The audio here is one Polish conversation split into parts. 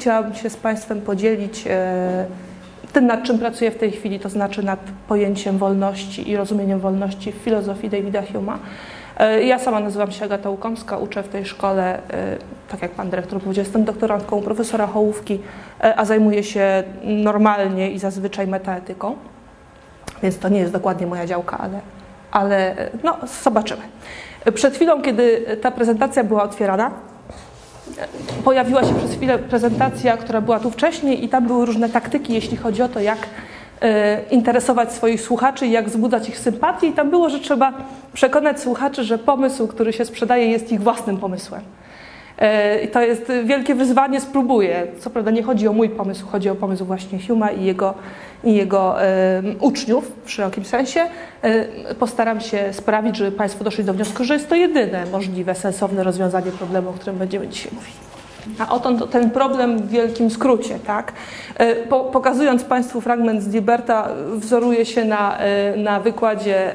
chciałabym się z Państwem podzielić e, tym, nad czym pracuję w tej chwili, to znaczy nad pojęciem wolności i rozumieniem wolności w filozofii Davida Hume'a. E, ja sama nazywam się Agata Łukomska, uczę w tej szkole, e, tak jak pan dyrektor powiedział, jestem doktorantką profesora Hołówki, a zajmuję się normalnie i zazwyczaj metaetyką, więc to nie jest dokładnie moja działka, ale, ale no, zobaczymy. Przed chwilą, kiedy ta prezentacja była otwierana, pojawiła się przez chwilę prezentacja, która była tu wcześniej i tam były różne taktyki, jeśli chodzi o to, jak e, interesować swoich słuchaczy i jak wzbudzać ich sympatię i tam było, że trzeba przekonać słuchaczy, że pomysł, który się sprzedaje jest ich własnym pomysłem. E, I to jest wielkie wyzwanie, spróbuję. Co prawda nie chodzi o mój pomysł, chodzi o pomysł właśnie Huma i jego, i jego uczniów w szerokim sensie. E, postaram się sprawić, żeby Państwo doszli do wniosku, że jest to jedyne możliwe, sensowne rozwiązanie problemu, o którym będziemy dzisiaj mówili. A oto ten problem w wielkim skrócie, tak? Po, pokazując Państwu fragment z Liberta, wzoruje się na, na wykładzie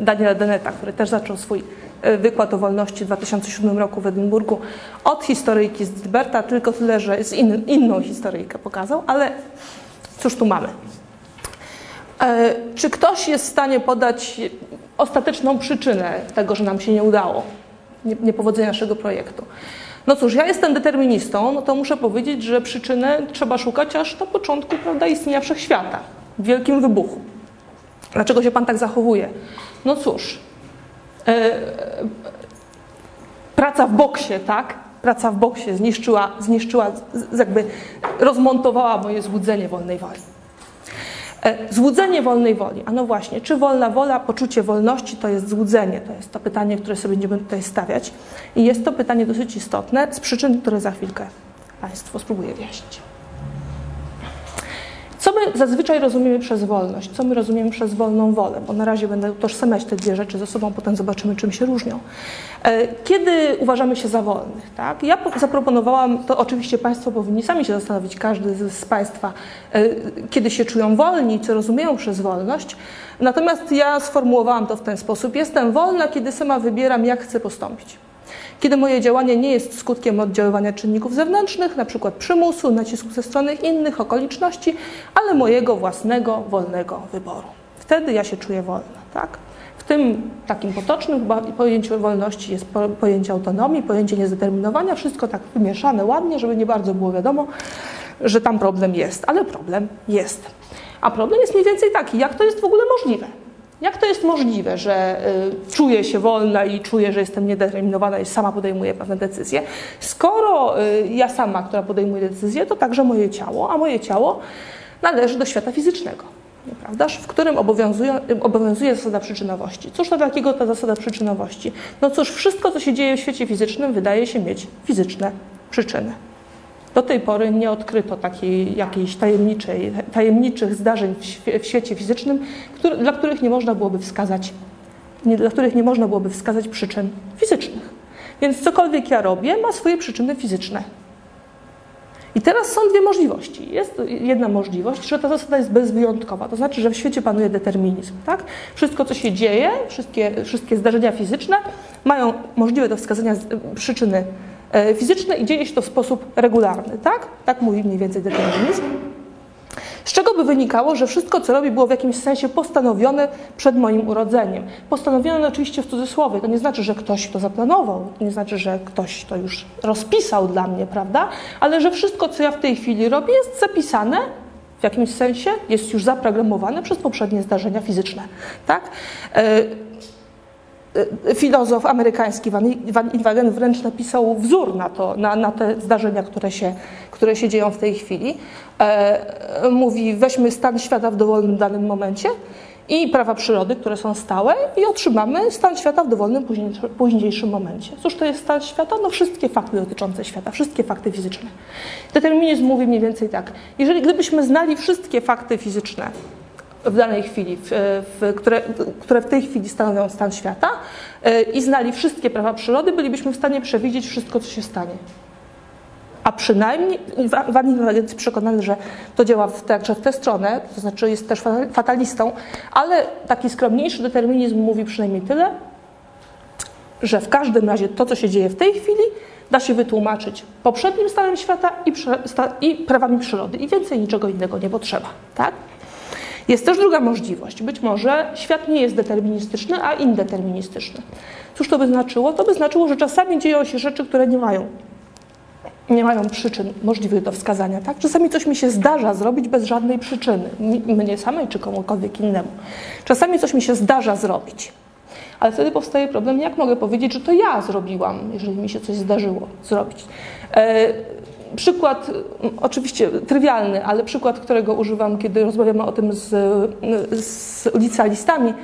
Daniela Deneta, który też zaczął swój E, wykład o wolności w 2007 roku w Edynburgu od historyjki z Dilberta, tylko tyle, że z in, inną historyjkę pokazał, ale cóż tu mamy. E, czy ktoś jest w stanie podać ostateczną przyczynę tego, że nam się nie udało, niepowodzenia naszego projektu? No cóż, ja jestem deterministą, no to muszę powiedzieć, że przyczynę trzeba szukać aż na początku prawda, istnienia wszechświata, w wielkim wybuchu. Dlaczego się Pan tak zachowuje? No cóż, E, praca w boksie, tak? Praca w boksie zniszczyła, zniszczyła jakby rozmontowała moje złudzenie wolnej woli. E, złudzenie wolnej woli. A no właśnie, czy wolna wola, poczucie wolności to jest złudzenie? To jest to pytanie, które sobie będziemy tutaj stawiać. I jest to pytanie dosyć istotne z przyczyn, które za chwilkę Państwu spróbuję wyjaśnić. Co my zazwyczaj rozumiemy przez wolność? Co my rozumiemy przez wolną wolę? Bo na razie będę utożsamiać te dwie rzeczy ze sobą, potem zobaczymy, czym się różnią. E, kiedy uważamy się za wolnych? Tak? Ja zaproponowałam, to oczywiście Państwo powinni sami się zastanowić, każdy z Państwa, e, kiedy się czują wolni, co rozumieją przez wolność. Natomiast ja sformułowałam to w ten sposób. Jestem wolna, kiedy sama wybieram, jak chcę postąpić kiedy moje działanie nie jest skutkiem oddziaływania czynników zewnętrznych, np. przymusu, nacisku ze strony innych okoliczności, ale mojego własnego, wolnego wyboru. Wtedy ja się czuję wolna. Tak? W tym takim potocznym pojęciu wolności jest pojęcie autonomii, pojęcie niezdeterminowania, wszystko tak wymieszane ładnie, żeby nie bardzo było wiadomo, że tam problem jest, ale problem jest. A problem jest mniej więcej taki, jak to jest w ogóle możliwe. Jak to jest możliwe, że y, czuję się wolna i czuję, że jestem niedeterminowana i sama podejmuję pewne decyzje, skoro y, ja sama, która podejmuje decyzje, to także moje ciało, a moje ciało należy do świata fizycznego, nieprawdaż? w którym obowiązuje, obowiązuje zasada przyczynowości. Cóż to takiego ta zasada przyczynowości? No cóż, wszystko, co się dzieje w świecie fizycznym, wydaje się mieć fizyczne przyczyny. Do tej pory nie odkryto takiej jakiejś tajemniczej, tajemniczych zdarzeń w, świecie fizycznym, który, dla których nie można byłoby wskazać, nie, dla których nie można byłoby wskazać przyczyn fizycznych. Więc cokolwiek ja robię, ma swoje przyczyny fizyczne. I teraz są dwie możliwości. Jest jedna możliwość, że ta zasada jest bezwyjątkowa, to znaczy, że w świecie panuje determinizm. Tak? Wszystko, co się dzieje, wszystkie, wszystkie zdarzenia fizyczne mają możliwe do wskazania przyczyny fizyczne i dzieje się to w sposób regularny, tak? Tak mówi mniej więcej determinizm. Z czego by wynikało, że wszystko, co robi, było w jakimś sensie postanowione przed moim urodzeniem. Postanowione oczywiście w cudzysłowie. To nie znaczy, że ktoś to zaplanował, to nie znaczy, że ktoś to już rozpisał dla mnie, prawda? Ale że wszystko, co ja w tej chwili robię, jest zapisane w jakimś sensie, jest już zaprogramowane przez poprzednie zdarzenia fizyczne, tak? E, Y, filozof amerykański Van Inwagen wręcz napisał wzór na, to, na, na te zdarzenia, które się, które się dzieją w tej chwili. E, mówi, weźmy stan świata w dowolnym danym momencie i prawa przyrody, które są stałe i otrzymamy stan świata w dowolnym późniejszym momencie. Cóż to jest stan świata? No wszystkie fakty dotyczące świata, wszystkie fakty fizyczne. Determinizm mówi mniej więcej tak. Jeżeli gdybyśmy znali wszystkie fakty fizyczne, w danej chwili, w, w, które, które w tej chwili stanowią stan świata e, i znali wszystkie prawa przyrody, bylibyśmy w stanie przewidzieć wszystko, co się stanie. A przynajmniej Van jest przekonany, że to działa w, także w tę stronę, to znaczy jest też fatalistą, ale taki skromniejszy determinizm mówi przynajmniej tyle, że w każdym razie to, co się dzieje w tej chwili, da się wytłumaczyć poprzednim stanem świata i, i prawami przyrody i więcej niczego innego nie potrzeba. Tak? Jest też druga możliwość. Być może świat nie jest deterministyczny, a indeterministyczny. Cóż to by znaczyło? To by znaczyło, że czasami dzieją się rzeczy, które nie mają, nie mają przyczyn możliwych do wskazania. Tak? Czasami coś mi się zdarza zrobić bez żadnej przyczyny, mnie samej czy komukolwiek innemu. Czasami coś mi się zdarza zrobić. Ale wtedy powstaje problem, jak mogę powiedzieć, że to ja zrobiłam, jeżeli mi się coś zdarzyło zrobić. Przykład, oczywiście trywialny, ale przykład, którego używam, kiedy rozmawiamy o tym z, z licealistami,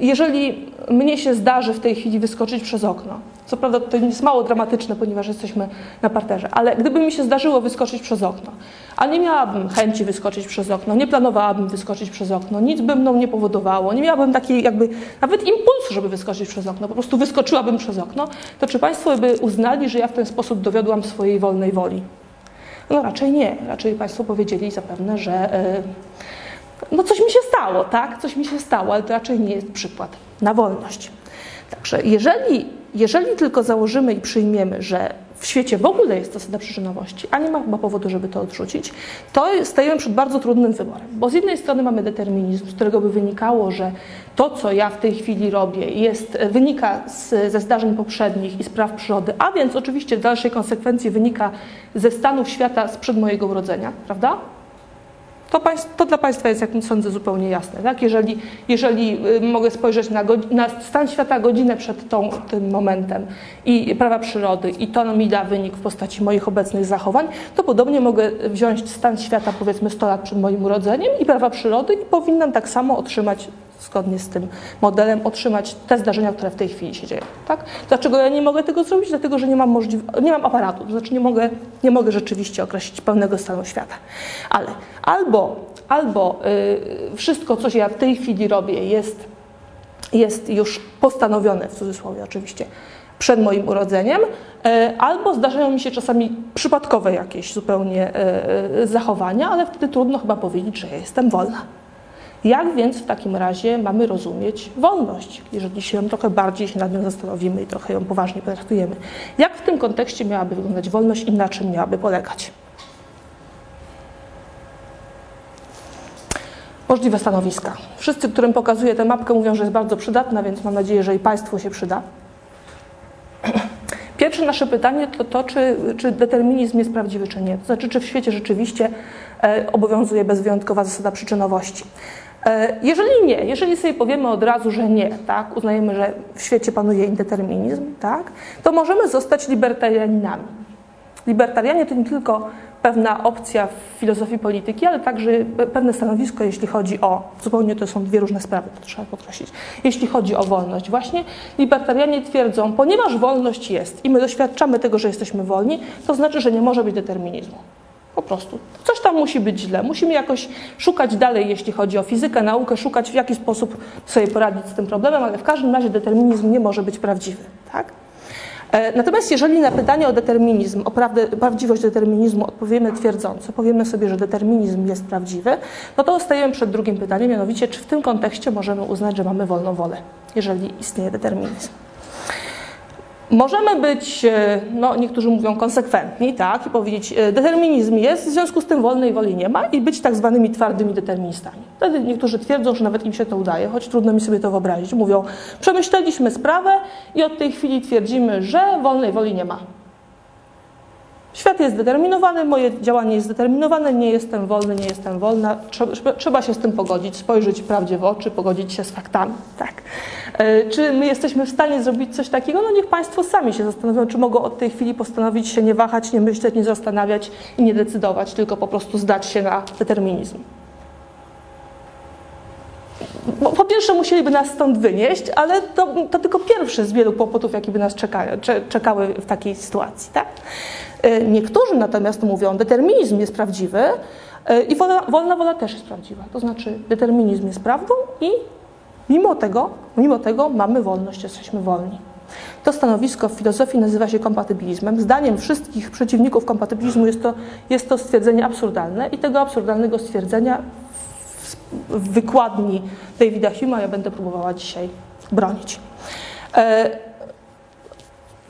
jeżeli mnie się zdarzy w tej chwili wyskoczyć przez okno, co prawda to jest mało dramatyczne, ponieważ jesteśmy na parterze, ale gdyby mi się zdarzyło wyskoczyć przez okno, a nie miałabym chęci wyskoczyć przez okno, nie planowałabym wyskoczyć przez okno, nic by mną nie powodowało, nie miałabym takiej jakby nawet impulsu, żeby wyskoczyć przez okno, po prostu wyskoczyłabym przez okno, to czy Państwo by uznali, że ja w ten sposób dowiodłam swojej wolnej woli? No raczej nie. Raczej Państwo powiedzieli zapewne, że yy, no coś mi się stało, tak? Coś mi się stało, ale to raczej nie jest przykład na wolność. Także jeżeli jeżeli tylko założymy i przyjmiemy, że w świecie w ogóle jest zasada przyczynowości, a nie ma chyba powodu, żeby to odrzucić, to stajemy przed bardzo trudnym wyborem. Bo z jednej strony mamy determinizm, z którego by wynikało, że to, co ja w tej chwili robię, jest, wynika z, ze zdarzeń poprzednich i spraw przyrody, a więc oczywiście w dalszej konsekwencji wynika ze stanów świata sprzed mojego urodzenia, prawda? To, to, dla Państwa jest, jak sądzę, zupełnie jasne. Tak? Jeżeli, jeżeli y, mogę spojrzeć na, na, stan świata godzinę przed tą, tym momentem i prawa przyrody i to mi da wynik w postaci moich obecnych zachowań, to podobnie mogę wziąć stan świata powiedzmy 100 lat przed moim urodzeniem i prawa przyrody i powinnam tak samo otrzymać zgodnie z tym modelem otrzymać te zdarzenia, które w tej chwili się dzieją. Tak? Dlaczego ja nie mogę tego zrobić? Dlatego, że nie mam, możliw- nie mam aparatu, to znaczy nie mogę, nie mogę rzeczywiście określić pełnego stanu świata. Ale albo, albo yy, wszystko, co ja w tej chwili robię, jest, jest już postanowione, w cudzysłowie oczywiście, przed moim urodzeniem, y, albo zdarzają mi się czasami przypadkowe jakieś zupełnie y, zachowania, ale wtedy trudno chyba powiedzieć, że ja jestem wolna. Jak więc w takim razie mamy rozumieć wolność, jeżeli się trochę bardziej się nad nią zastanowimy i trochę ją poważnie potraktujemy? Jak w tym kontekście miałaby wyglądać wolność i na czym miałaby polegać? Możliwe stanowiska. Wszyscy, którym pokazuję tę mapkę, mówią, że jest bardzo przydatna, więc mam nadzieję, że i Państwu się przyda. Pierwsze nasze pytanie to to, czy, czy determinizm jest prawdziwy, czy nie. To znaczy, czy w świecie rzeczywiście e, obowiązuje bezwyjątkowa zasada przyczynowości. E, jeżeli nie, jeżeli sobie powiemy od razu, że nie, tak, uznajemy, że w świecie panuje indeterminizm, tak, to możemy zostać libertarianinami. Libertarianie to nie tylko pewna opcja w filozofii polityki, ale także pewne stanowisko, jeśli chodzi o, zupełnie to są dwie różne sprawy, to trzeba podkreślić, jeśli chodzi o wolność. Właśnie libertarianie twierdzą, ponieważ wolność jest i my doświadczamy tego, że jesteśmy wolni, to znaczy, że nie może być determinizmu. Po prostu. Coś tam musi być źle. Musimy jakoś szukać dalej, jeśli chodzi o fizykę, naukę, szukać w jaki sposób sobie poradzić z tym problemem, ale w każdym razie determinizm nie może być prawdziwy. Tak? E, natomiast jeżeli na pytanie o determinizm, o prawdę, prawdziwość determinizmu odpowiemy twierdząco, powiemy sobie, że determinizm jest prawdziwy, no to stajemy przed drugim pytaniem, mianowicie czy w tym kontekście możemy uznać, że mamy wolną wolę, jeżeli istnieje determinizm. Możemy być, e, no niektórzy mówią konsekwentni, tak, i powiedzieć, e, determinizm jest, w związku z tym wolnej woli nie ma i być tak zwanymi twardymi deterministami. Wtedy niektórzy twierdzą, że nawet im się to udaje, choć trudno mi sobie to wyobrazić. Mówią, przemyśleliśmy sprawę i od tej chwili twierdzimy, że wolnej woli nie ma. Świat jest zdeterminowany, moje działanie jest zdeterminowane, nie jestem wolny, nie jestem wolna. Trzeba, się z tym pogodzić, spojrzeć prawdzie w oczy, pogodzić się z faktami. Tak. E, czy my jesteśmy w stanie zrobić coś takiego? No niech Państwo sami się zastanowią, czy mogą od tej chwili postanowić się nie wahać, nie myśleć, nie zastanawiać i nie decydować, tylko po prostu zdać się na determinizm. Po pierwsze musieliby nas stąd wynieść, ale to, to tylko pierwszy z wielu kłopotów, jakie by nas czekały, czekały w takiej sytuacji. Tak? E, niektórzy natomiast mówią, determinizm jest prawdziwy e, i wolna, wolna wola też jest prawdziwa. To znaczy determinizm jest prawdą i mimo tego, mimo tego mamy wolność, jesteśmy wolni. To stanowisko w filozofii nazywa się kompatybilizmem. Zdaniem wszystkich przeciwników kompatybilizmu jest to, jest to stwierdzenie absurdalne i tego absurdalnego stwierdzenia w wykładni Davida Hume'a ja będę próbowała dzisiaj bronić.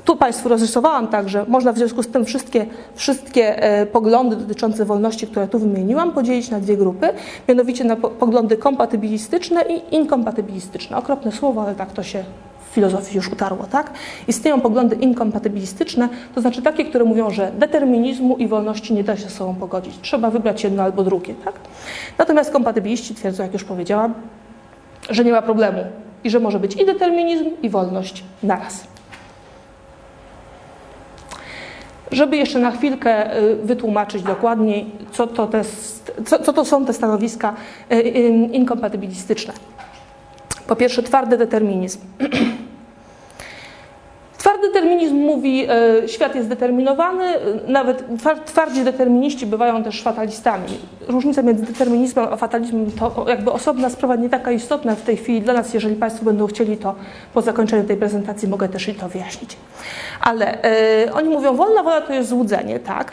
Tu Państwu rozrysowałam także, można w związku z tym wszystkie, wszystkie e, poglądy dotyczące wolności, które tu wymieniłam, podzielić na dwie grupy, mianowicie na poglądy kompatybilistyczne i inkompatybilistyczne. Okropne słowo, ale tak to się w filozofii już utarło, tak? Istnieją poglądy inkompatybilistyczne, to znaczy takie, które mówią, że determinizmu i wolności nie da się ze sobą pogodzić. Trzeba wybrać jedno albo drugie, tak? Natomiast kompatybiliści twierdzą, jak już powiedziałam, że nie ma problemu i że może być i determinizm, i wolność naraz. Żeby jeszcze na chwilkę y, wytłumaczyć dokładniej, co to, te, co, co to są te stanowiska y, y, inkompatybilistyczne. Po pierwsze, twardy determinizm. Twardy determinizm mówi, e, świat jest zdeterminowany, nawet twardzi determiniści bywają też fatalistami. Różnica między determinizmem a fatalizmem to jakby osobna sprawa, nie taka istotna w tej chwili dla nas. Jeżeli Państwo będą chcieli, to po zakończeniu tej prezentacji mogę też i to wyjaśnić. Ale e, oni mówią, wolna wola to jest złudzenie, tak?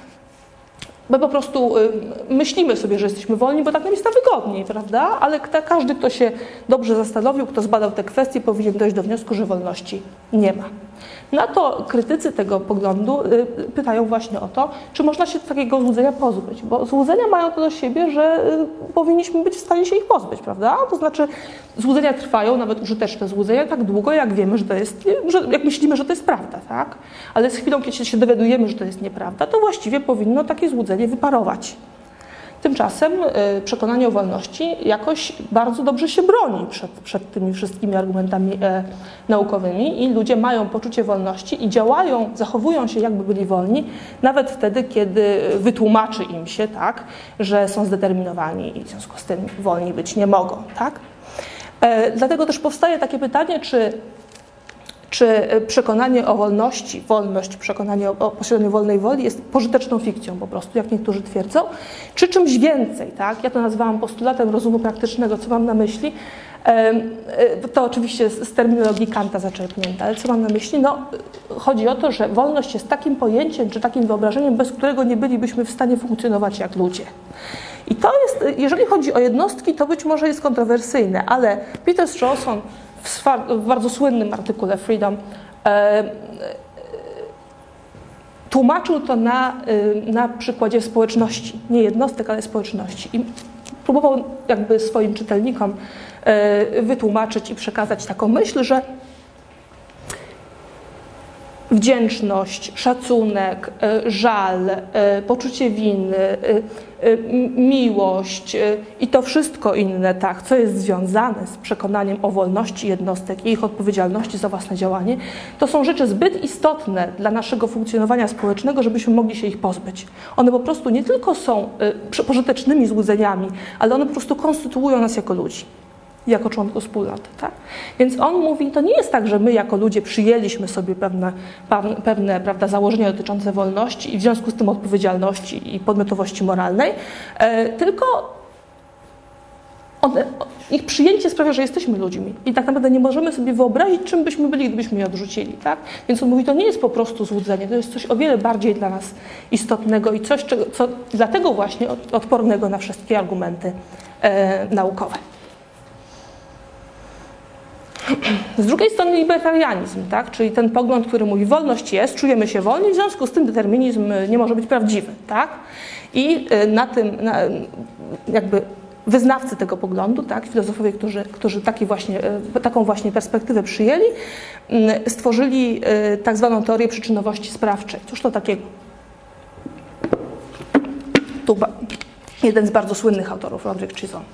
My po prostu y, myślimy sobie, że jesteśmy wolni, bo tak nam jest tam wygodniej, prawda? Ale każdy, kto się dobrze zastanowił, kto zbadał te kwestie, powinien dojść do wniosku, że wolności nie ma. Na to krytycy tego poglądu y, pytają właśnie o to, czy można się takiego złudzenia pozbyć, bo złudzenia mają to do siebie, że y, powinniśmy być w stanie się ich pozbyć, prawda? To znaczy złudzenia trwają, nawet użyteczne złudzenia, tak długo, jak wiemy, że to jest, że, jak myślimy, że to jest prawda, tak? Ale z chwilą, kiedy się dowiadujemy, że to jest nieprawda, to właściwie powinno takie złudzenie wyparować. Tymczasem y, przekonanie o wolności jakoś bardzo dobrze się broni przed, przed tymi wszystkimi argumentami e, naukowymi i ludzie mają poczucie wolności i działają, zachowują się jakby byli wolni, nawet wtedy, kiedy wytłumaczy im się, tak, że są zdeterminowani i w związku z tym wolni być nie mogą. Tak? E, dlatego też powstaje takie pytanie, czy czy przekonanie o wolności, wolność, przekonanie o, o posiadaniu wolnej woli jest pożyteczną fikcją po prostu, jak niektórzy twierdzą, czy czymś więcej, tak? Ja to nazwałam postulatem rozumu praktycznego, co mam na myśli, e, to oczywiście z terminologii Kanta zaczerpnięte, ale co mam na myśli? No, chodzi o to, że wolność jest takim pojęciem czy takim wyobrażeniem, bez którego nie bylibyśmy w stanie funkcjonować jak ludzie. I to jest, jeżeli chodzi o jednostki, to być może jest kontrowersyjne, ale Peter Strawson w, w bardzo słynnym artykule Freedom e, tłumaczył to na, e, na przykładzie społeczności, nie jednostek, ale społeczności. I próbował jakby swoim czytelnikom e, wytłumaczyć i przekazać taką myśl, że wdzięczność, szacunek, e, żal, e, poczucie winy, e, miłość i to wszystko inne, tak, co jest związane z przekonaniem o wolności jednostek i ich odpowiedzialności za własne działanie, to są rzeczy zbyt istotne dla naszego funkcjonowania społecznego, żebyśmy mogli się ich pozbyć. One po prostu nie tylko są pożytecznymi złudzeniami, ale one po prostu konstytuują nas jako ludzi jako członku wspólnoty. Tak? Więc on mówi, to nie jest tak, że my jako ludzie przyjęliśmy sobie pewne, pewne prawda, założenia dotyczące wolności i w związku z tym odpowiedzialności i podmiotowości moralnej, e, tylko one, ich przyjęcie sprawia, że jesteśmy ludźmi i tak naprawdę nie możemy sobie wyobrazić, czym byśmy byli, gdybyśmy je odrzucili. Tak? Więc on mówi, to nie jest po prostu złudzenie, to jest coś o wiele bardziej dla nas istotnego i coś, czego, co dlatego właśnie odpornego na wszystkie argumenty e, naukowe. Z drugiej strony libertarianizm, tak? czyli ten pogląd, który mówi wolność jest, czujemy się wolni, w związku z tym determinizm nie może być prawdziwy. Tak? I y, na tym na, jakby wyznawcy tego poglądu, tak, filozofowie, którzy, którzy taki właśnie, y, taką właśnie perspektywę przyjęli, y, stworzyli tak zwaną teorię przyczynowości sprawczej. Cóż to takiego? Tu jeden z bardzo słynnych autorów, Roderick Chisholm.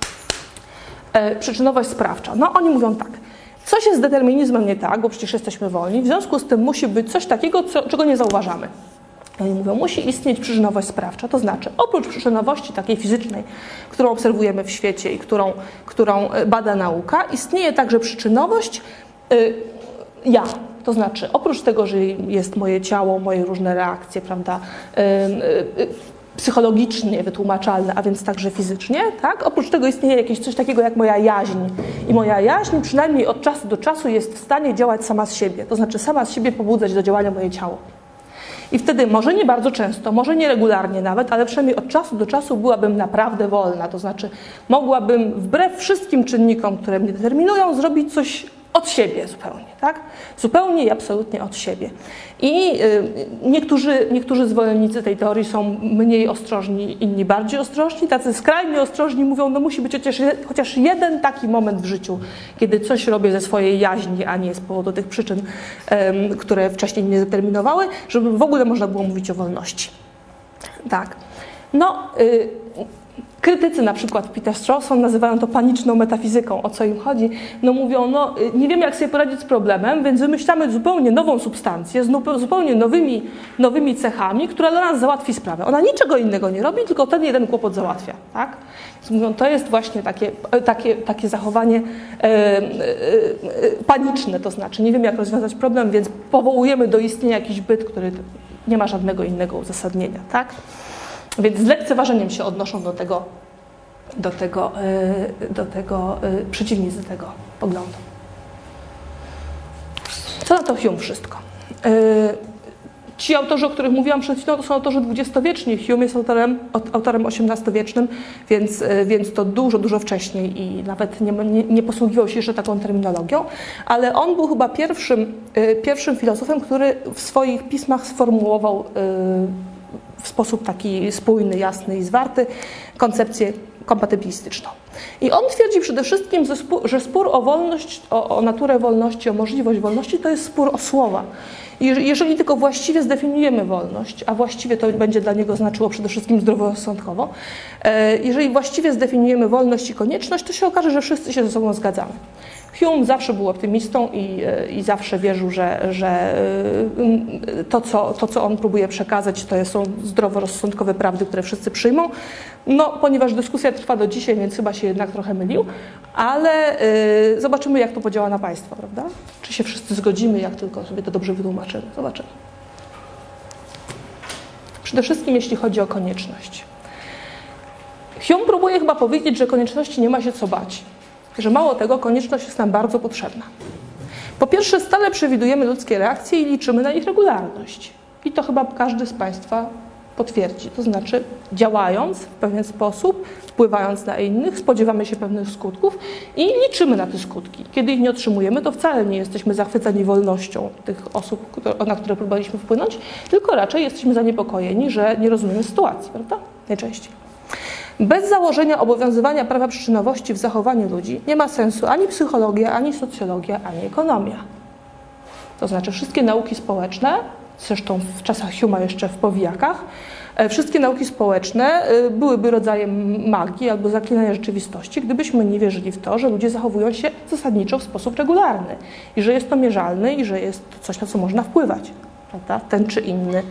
Przyczynowość sprawcza. No oni mówią tak – Coś jest z determinizmem nie tak, bo przecież jesteśmy wolni, w związku z tym musi być coś takiego, co, czego nie zauważamy. Oni mówią, musi istnieć przyczynowość sprawcza, to znaczy oprócz przyczynowości takiej fizycznej, którą obserwujemy w świecie i którą, którą e, bada nauka, istnieje także przyczynowość y, ja. To znaczy, oprócz tego, że jest moje ciało, moje różne reakcje, prawda, y, y, psychologicznie wytłumaczalne, a więc także fizycznie, tak? Oprócz tego istnieje jakieś coś takiego jak moja jaźń. I moja jaźń przynajmniej od czasu do czasu jest w stanie działać sama z siebie, to znaczy sama z siebie pobudzać do działania moje ciało. I wtedy może nie bardzo często, może nie regularnie nawet, ale przynajmniej od czasu do czasu byłabym naprawdę wolna, to znaczy mogłabym wbrew wszystkim czynnikom, które mnie determinują, zrobić coś od siebie zupełnie, tak? Zupełnie i absolutnie od siebie. I y, niektórzy, niektórzy zwolennicy tej teorii są mniej ostrożni, inni bardziej ostrożni. Tacy skrajnie ostrożni mówią, no musi być chociaż, chociaż jeden taki moment w życiu, kiedy coś robię ze swojej jaźni, a nie z powodu tych przyczyn, które wcześniej nie determinowały, żeby w ogóle można było mówić o wolności. Tak. No, y, Krytycy, na przykład Peter Strawson, nazywają to paniczną metafizyką. O co im chodzi? No mówią, no nie wiemy jak sobie poradzić z problemem, więc wymyślamy zupełnie nową substancję z zupełnie nowymi, nowymi cechami, która dla nas załatwi sprawę. Ona niczego innego nie robi, tylko ten jeden kłopot załatwia. Tak? Więc mówią, to jest właśnie takie, takie, takie zachowanie e, e, paniczne, to znaczy nie wiemy jak rozwiązać problem, więc powołujemy do istnienia jakiś byt, który nie ma żadnego innego uzasadnienia. Tak? Więc z lekceważeniem się odnoszą do tego, do tego, e, do tego e, przeciwnicy tego poglądu. Co na to Hume wszystko? E, ci autorzy, o których mówiłam przed chwilą, to są autorzy dwudziestowieczni. Hume jest autorem, autorem XVIII-wiecznym, więc, więc to dużo, dużo wcześniej i nawet nie, nie, nie, posługiwał się jeszcze taką terminologią, ale on był chyba pierwszym, pierwszym filozofem, który w swoich pismach sformułował w sposób taki spójny, jasny i zwarty koncepcję kompatybilistyczną. I on twierdzi przede wszystkim, że spór o wolność, o, o naturę wolności, o możliwość wolności to jest spór o słowa. I jeżeli tylko właściwie zdefiniujemy wolność, a właściwie to będzie dla niego znaczyło przede wszystkim zdroworozsądkowo, e, jeżeli właściwie zdefiniujemy wolność i konieczność, to się okaże, że wszyscy się ze sobą zgadzamy. Hume zawsze był optymistą i, e, i zawsze wierzył, że, że e, to, co, to, co on próbuje przekazać, to są zdroworozsądkowe prawdy, które wszyscy przyjmą. No, ponieważ dyskusja trwa do dzisiaj, więc chyba się jednak trochę mylił, ale y, zobaczymy, jak to podziała na państwo, prawda? Czy się wszyscy zgodzimy, jak tylko sobie to dobrze wytłumaczymy. Zobaczymy. Przede wszystkim, jeśli chodzi o konieczność. Hume próbuje chyba powiedzieć, że konieczności nie ma się co bać że mało tego, konieczność jest nam bardzo potrzebna. Po pierwsze, stale przewidujemy ludzkie reakcje i liczymy na ich regularność. I to chyba każdy z Państwa potwierdzi. To znaczy, działając w pewien sposób, wpływając na innych, spodziewamy się pewnych skutków i liczymy na te skutki. Kiedy ich nie otrzymujemy, to wcale nie jesteśmy zachwyceni wolnością tych osób, na które próbowaliśmy wpłynąć, tylko raczej jesteśmy zaniepokojeni, że nie rozumiemy sytuacji, prawda? Najczęściej. Bez założenia obowiązywania prawa przyczynowości w zachowaniu ludzi nie ma sensu ani psychologia, ani socjologia, ani ekonomia. To znaczy wszystkie nauki społeczne, zresztą w czasach Huma jeszcze w powijakach, e, wszystkie nauki społeczne e, byłyby rodzajem magii albo zaklinania rzeczywistości, gdybyśmy nie wierzyli w to, że ludzie zachowują się zasadniczo w sposób regularny i że jest to mierzalne i że jest coś, na co można wpływać. Prawda? Ten czy inny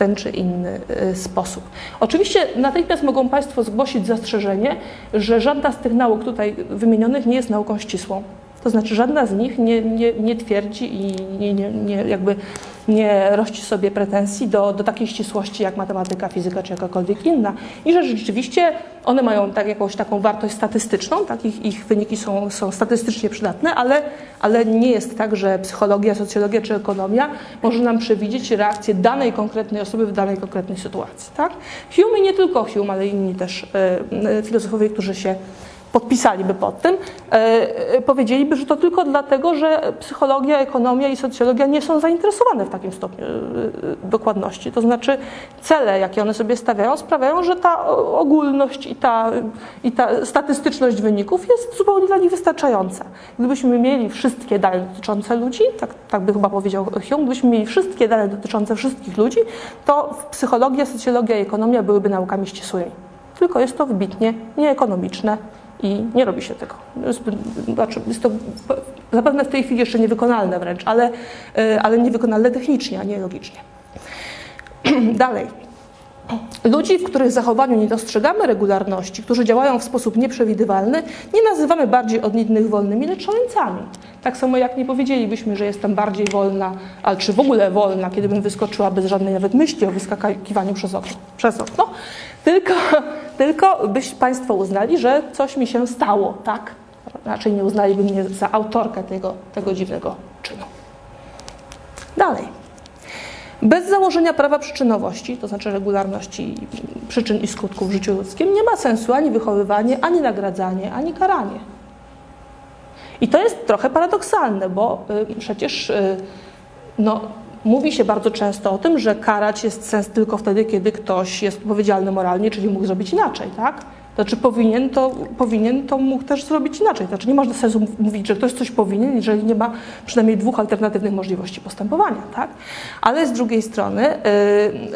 ten czy inny y, sposób. Oczywiście natychmiast mogą Państwo zgłosić zastrzeżenie, że żadna z tych nauk tutaj wymienionych nie jest nauką ścisłą. To znaczy żadna z nich nie, nie, nie twierdzi i nie, nie, nie, jakby nie rości sobie pretensji do, do takiej ścisłości jak matematyka, fizyka czy jakakolwiek inna. I że rzeczywiście one mają tak, jakąś taką wartość statystyczną, tak, ich, ich wyniki są, są statystycznie przydatne, ale, ale nie jest tak, że psychologia, socjologia czy ekonomia może nam przewidzieć reakcję danej konkretnej osoby w danej konkretnej sytuacji. Tak? Hume i nie tylko Hume, ale inni też y, filozofowie, którzy się podpisaliby pod tym, e, e, powiedzieliby, że to tylko dlatego, że psychologia, ekonomia i socjologia nie są zainteresowane w takim stopniu e, dokładności. To znaczy cele, jakie one sobie stawiają, sprawiają, że ta ogólność i ta, i ta statystyczność wyników jest zupełnie dla nich wystarczająca. Gdybyśmy mieli wszystkie dane dotyczące ludzi, tak, tak by chyba powiedział Hume, gdybyśmy mieli wszystkie dane dotyczące wszystkich ludzi, to psychologia, socjologia i ekonomia byłyby naukami ścisłymi. Tylko jest to wybitnie nieekonomiczne, i nie robi się tego. Znaczy, jest to zapewne w tej chwili jeszcze niewykonalne wręcz, ale, e, ale niewykonalne technicznie, a nie logicznie. Dalej. Ludzi, w których zachowaniu nie dostrzegamy regularności, którzy działają w sposób nieprzewidywalny, nie nazywamy bardziej od innych wolnymi, lecz szaleńcami. Tak samo jak nie powiedzielibyśmy, że jestem bardziej wolna, ale czy w ogóle wolna, kiedy bym wyskoczyła bez żadnej nawet myśli o wyskakiwaniu przez okno. Przez okno. Tylko, tylko byś Państwo uznali, że coś mi się stało, tak? Raczej nie uznaliby mnie za autorkę tego, tego dziwnego czynu. Dalej. Bez założenia prawa przyczynowości, to znaczy regularności przyczyn i skutków w życiu ludzkim, nie ma sensu ani wychowywanie, ani nagradzanie, ani karanie. I to jest trochę paradoksalne, bo y, przecież y, no, mówi się bardzo często o tym, że karać jest sens tylko wtedy, kiedy ktoś jest odpowiedzialny moralnie, czyli mógł zrobić inaczej, tak? Znaczy powinien to, powinien to mógł też zrobić inaczej. Znaczy nie ma sensu mówić, że ktoś coś powinien, jeżeli nie ma przynajmniej dwóch alternatywnych możliwości postępowania, tak? Ale z drugiej strony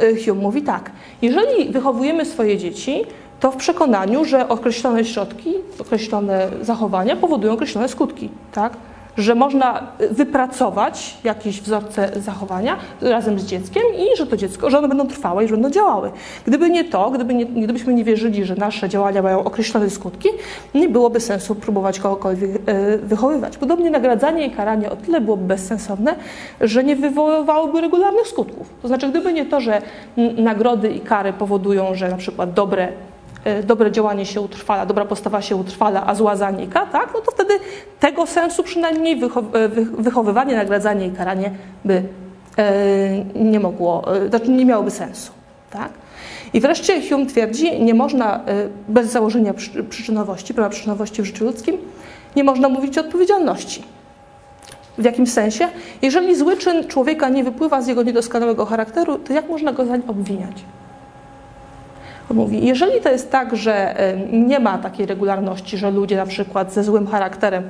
yy, Hume mówi tak, jeżeli wychowujemy swoje dzieci, to w przekonaniu, że określone środki, określone zachowania powodują określone skutki, tak? Że można wypracować jakieś wzorce zachowania razem z dzieckiem i że to dziecko, że one będą trwałe i że będą działały. Gdyby nie to, gdyby nie, gdybyśmy nie wierzyli, że nasze działania mają określone skutki, nie byłoby sensu próbować kogokolwiek e, wychowywać. Podobnie nagradzanie i karanie o tyle byłoby bezsensowne, że nie wywoływałoby regularnych skutków. To znaczy, gdyby nie to, że nagrody i kary powodują, że na przykład dobre dobre działanie się utrwala, dobra postawa się utrwala, a zła zanika, tak? no to wtedy tego sensu przynajmniej e, wychowywanie, nagradzanie i karanie by e, nie mogło, znaczy nie miałoby sensu. Tak? I wreszcie Hume twierdzi, nie można bez założenia przyczynowości, prawa przyczynowości w życiu ludzkim, nie można mówić o odpowiedzialności. W jakim sensie? Jeżeli zły czyn człowieka nie wypływa z jego niedoskonałego charakteru, to jak można go zań obwiniać? Mówi, jeżeli to jest tak, że nie ma takiej regularności, że ludzie na przykład ze złym charakterem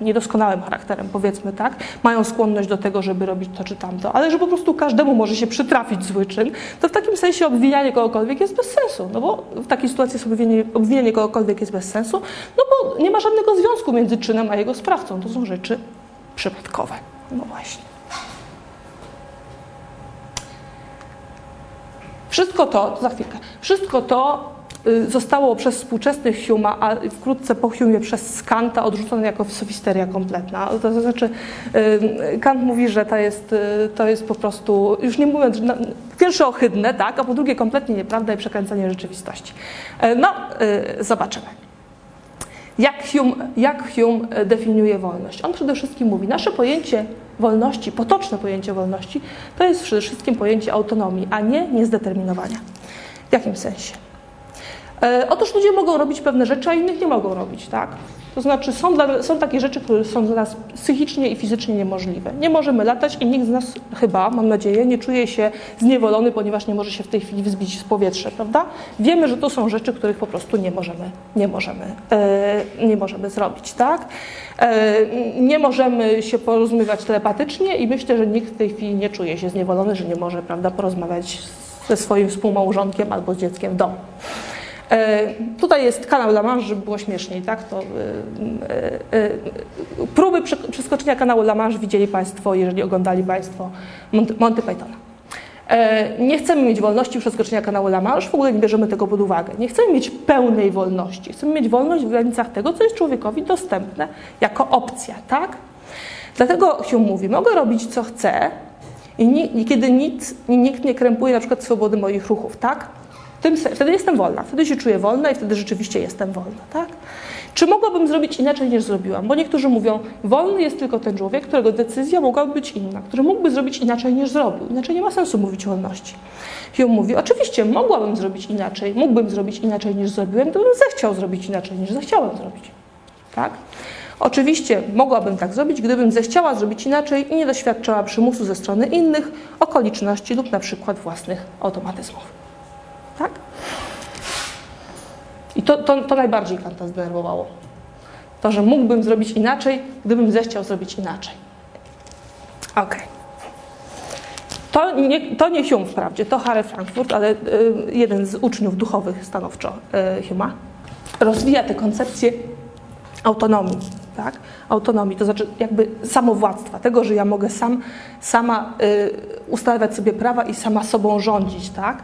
niedoskonałym charakterem, powiedzmy tak, mają skłonność do tego, żeby robić to czy tamto, ale że po prostu każdemu może się przytrafić zły czyn, to w takim sensie obwinianie kogokolwiek jest bez sensu, no bo w takiej sytuacji obwinianie, obwinianie kogokolwiek jest bez sensu, no bo nie ma żadnego związku między czynem a jego sprawcą, to są rzeczy przypadkowe. No właśnie. Wszystko to, za chwilkę, wszystko to y, zostało przez współczesnych Huma, a wkrótce po Humie przez Kanta odrzucone jako sofisteria kompletna. To znaczy y, Kant mówi, że to jest, y, to jest po prostu, już nie mówiąc, że pierwsze ohydne, tak, a po drugie kompletnie nieprawda i przekręcenie rzeczywistości. No, zobaczymy. Jak Hume, jak Hume definiuje wolność? On przede wszystkim mówi, nasze pojęcie wolności, potoczne pojęcie wolności, to jest przede wszystkim pojęcie autonomii, a nie niezdeterminowania. W jakim sensie? E, otóż ludzie mogą robić pewne rzeczy, a innych nie mogą robić, tak? To znaczy są, dla, są takie rzeczy, które są dla nas psychicznie i fizycznie niemożliwe. Nie możemy latać i nikt z nas chyba, mam nadzieję, nie czuje się zniewolony, ponieważ nie może się w tej chwili wzbić z powietrza, prawda? Wiemy, że to są rzeczy, których po prostu nie możemy, nie możemy, e, nie możemy zrobić, tak? E, nie możemy się porozumiewać telepatycznie i myślę, że nikt w tej chwili nie czuje się zniewolony, że nie może, prawda, porozmawiać ze swoim współmałżonkiem albo z dzieckiem w domu. E, tutaj jest kanał La Manche, żeby było śmieszniej, tak? To, e, e, próby przeskoczenia kanału La Manche widzieli Państwo, jeżeli oglądali Państwo Monty, Pythona. Nie chcemy mieć wolności przeskoczenia kanału La Manche, w ogóle nie bierzemy tego pod uwagę. Nie chcemy mieć pełnej wolności. Chcemy mieć wolność w granicach tego, co jest człowiekowi dostępne jako opcja, tak? Dlatego Hume mówi, mogę robić co chcę i, ni- i kiedy nic, nikt nie krępuje na przykład swobody moich ruchów, tak? Tym, wtedy jestem wolna, wtedy się czuję wolna i wtedy rzeczywiście jestem wolna, tak? Czy mogłabym zrobić inaczej niż zrobiłam? Bo niektórzy mówią, wolny jest tylko ten człowiek, którego decyzja mogłaby być inna, który mógłby zrobić inaczej niż zrobił. Inaczej nie ma sensu mówić o wolności. Hume mówi, oczywiście mogłabym zrobić inaczej, mógłbym zrobić inaczej niż zrobiłem, gdybym zechciał zrobić inaczej niż zechciałem zrobić. Tak? Oczywiście mogłabym tak zrobić, gdybym zechciała zrobić inaczej i nie doświadczała przymusu ze strony innych, okoliczności lub na przykład własnych automatyzmów. Tak? I to, to, to najbardziej Kanta zdenerwowało. To, że mógłbym zrobić inaczej, gdybym zechciał zrobić inaczej. Ok. To nie, to nie Hume wprawdzie, to Harry Frankfurt, ale y, jeden z uczniów duchowych stanowczo y, Huma rozwija tę koncepcję autonomii, tak? Autonomii, to znaczy jakby samowładztwa, tego, że ja mogę sam, sama y, ustawiać sobie prawa i sama sobą rządzić, tak?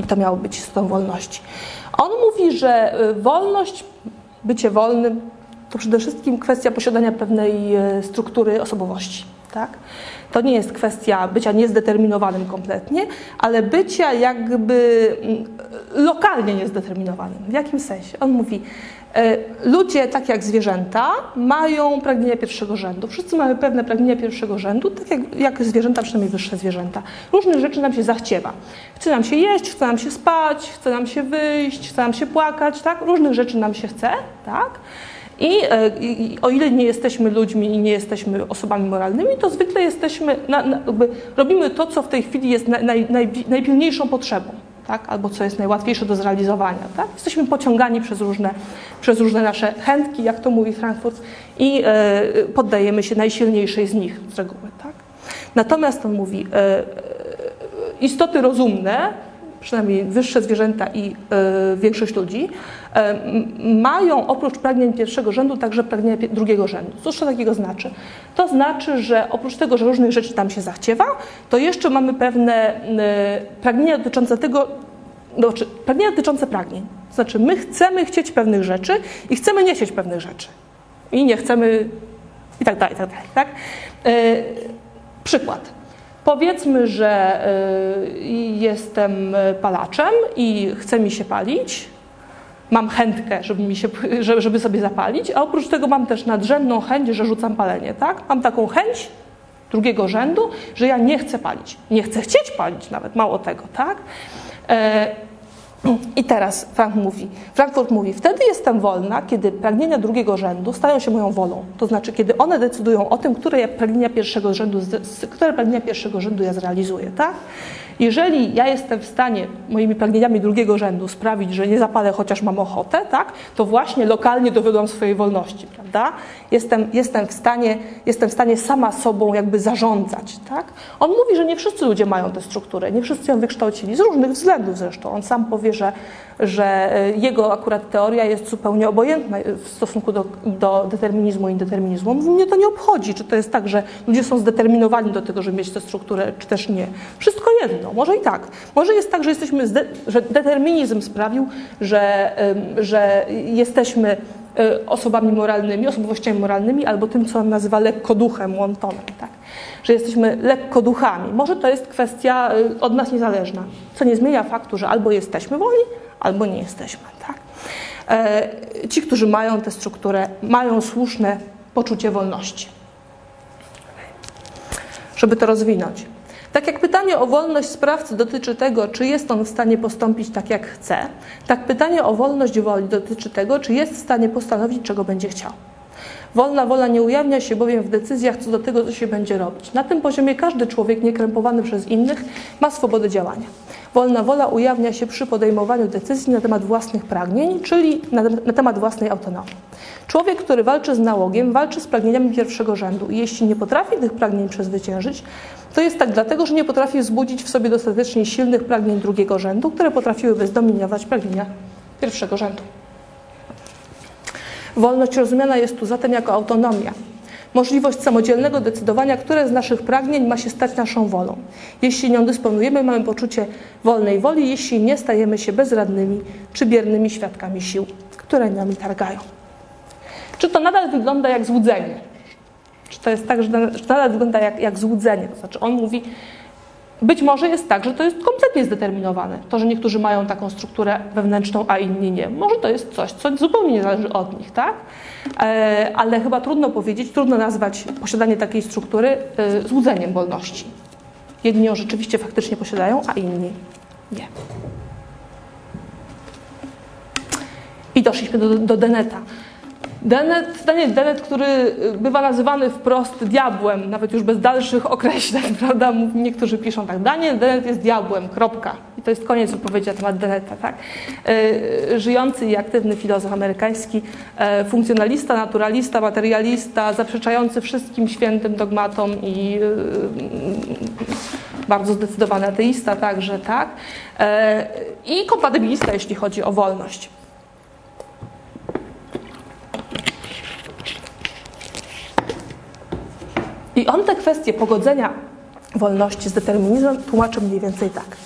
I to miało być z tą wolności. On mówi, że y, wolność, bycie wolnym, to przede wszystkim kwestia posiadania pewnej y, struktury osobowości. Tak? To nie jest kwestia bycia niezdeterminowanym kompletnie, ale bycia jakby mm, lokalnie niezdeterminowanym. W jakim sensie? On mówi, E, ludzie, tak jak zwierzęta, mają pragnienia pierwszego rzędu. Wszyscy mamy pewne pragnienia pierwszego rzędu, tak jak, jak zwierzęta, przynajmniej wyższe zwierzęta. Różne rzeczy nam się zachciewa. Chce nam się jeść, chce nam się spać, chce nam się wyjść, chce nam się płakać, tak? Różnych rzeczy nam się chce, tak? I, i o ile nie jesteśmy ludźmi i nie jesteśmy osobami moralnymi, to zwykle jesteśmy, na, na, robimy to, co w tej chwili jest naj, naj, najpilniejszą potrzebą tak? albo co jest najłatwiejsze do zrealizowania. Tak? Jesteśmy pociągani przez różne, przez różne nasze chętki, jak to mówi Frankfurt, i e, poddajemy się najsilniejszej z nich z reguły. Tak? Natomiast on mówi, e, e istoty rozumne, przynajmniej wyższe zwierzęta i e, większość ludzi, e, mają oprócz pragnień pierwszego rzędu także pragnienia drugiego rzędu. Cóż to takiego znaczy? To znaczy, że oprócz tego, że różnych rzeczy tam się zachciewa, to jeszcze mamy pewne e, pragnienia dotyczące tego, znaczy pragnienia dotyczące pragnień. To znaczy my chcemy chcieć pewnych rzeczy i chcemy nie chcieć pewnych rzeczy. I nie chcemy i tak dalej, i tak dalej. Tak? Przykład. Powiedzmy, że y, jestem palaczem i chce mi się palić. Mam chętkę, żeby, mi się, żeby sobie zapalić, a oprócz tego mam też nadrzędną chęć, że rzucam palenie. Tak? Mam taką chęć drugiego rzędu, że ja nie chcę palić. Nie chcę chcieć palić nawet, mało tego. Tak? I teraz Frank mówi, Frankfurt mówi, wtedy jestem wolna, kiedy pragnienia drugiego rzędu stają się moją wolą. To znaczy, kiedy one decydują o tym, które pragnienia pierwszego rzędu, które pragnienia pierwszego rzędu ja zrealizuję, tak? Jeżeli ja jestem w stanie moimi pragnieniami drugiego rzędu sprawić, że nie zapalę, chociaż mam ochotę, tak, to właśnie lokalnie dowiodłam swojej wolności, prawda? Jestem, jestem, w stanie, jestem w stanie sama sobą jakby zarządzać, tak? On mówi, że nie wszyscy ludzie mają tę strukturę, nie wszyscy ją wykształcili, z różnych względów zresztą. On sam powie, że, że e, jego akurat teoria jest zupełnie obojętna w stosunku do, do determinizmu i indeterminizmu. Mnie to nie obchodzi, czy to jest tak, że ludzie są zdeterminowani do tego, żeby mieć tę strukturę, czy też nie. Wszystko jedno, może i tak. Może jest tak, że, jesteśmy że determinizm sprawił, że, że jesteśmy e, osobami moralnymi, osobowościami moralnymi, albo tym, co on nazywa lekkoduchem, łontonem. Tak? Że jesteśmy lekkoduchami. Może to jest kwestia e, od nas niezależna, co nie zmienia faktu, że albo jesteśmy wolni, albo nie jesteśmy. Tak? E, ci, którzy mają tę strukturę, mają słuszne poczucie wolności. Żeby to rozwinąć. Tak jak pytanie o wolność sprawcy dotyczy tego, czy jest on w stanie postąpić tak, jak chce, tak pytanie o wolność woli dotyczy tego, czy jest w stanie postanowić, czego będzie chciał. Wolna wola nie ujawnia się bowiem w decyzjach co do tego, co się będzie robić. Na tym poziomie każdy człowiek niekrępowany przez innych ma swobodę działania. Wolna wola ujawnia się przy podejmowaniu decyzji na temat własnych pragnień, czyli na, na temat własnej autonomii. Człowiek, który walczy z nałogiem, walczy z pragnieniami pierwszego rzędu i jeśli nie potrafi tych pragnień przezwyciężyć, to jest tak dlatego, że nie potrafi wzbudzić w sobie dostatecznie silnych pragnień drugiego rzędu, które potrafiłyby zdominować pragnienia pierwszego rzędu. Wolność rozumiana jest tu zatem jako autonomia, możliwość samodzielnego decydowania, które z naszych pragnień ma się stać naszą wolą. Jeśli nią dysponujemy, mamy poczucie wolnej woli, jeśli nie, stajemy się bezradnymi czy biernymi świadkami sił, które nami targają. Czy to nadal wygląda jak złudzenie? Czy to jest tak, że nadal wygląda jak, jak złudzenie? To znaczy, on mówi, być może jest tak, że to jest kompletnie zdeterminowane. To, że niektórzy mają taką strukturę wewnętrzną, a inni nie. Może to jest coś, co zupełnie nie zależy od nich, tak? E, ale chyba trudno powiedzieć, trudno nazwać posiadanie takiej struktury e, złudzeniem wolności. Jedni ją rzeczywiście faktycznie posiadają, a inni nie. I doszliśmy do, do Deneta. Dennett, Daniel Dennett, który y, bywa nazywany wprost diabłem, nawet już bez dalszych określeń, prawda? Niektórzy piszą tak, Daniel Dennett jest diabłem, kropka. I to jest koniec wypowiedzi na temat Dennetta, tak? Y, żyjący i aktywny filozof amerykański, y, funkcjonalista, naturalista, materialista, zaprzeczający wszystkim świętym dogmatom i bardzo zdecydowany ateista także, tak? I kompatybilista, jeśli chodzi o wolność. I on te kwestie pogodzenia wolności z determinizmem tłumaczy mniej więcej tak.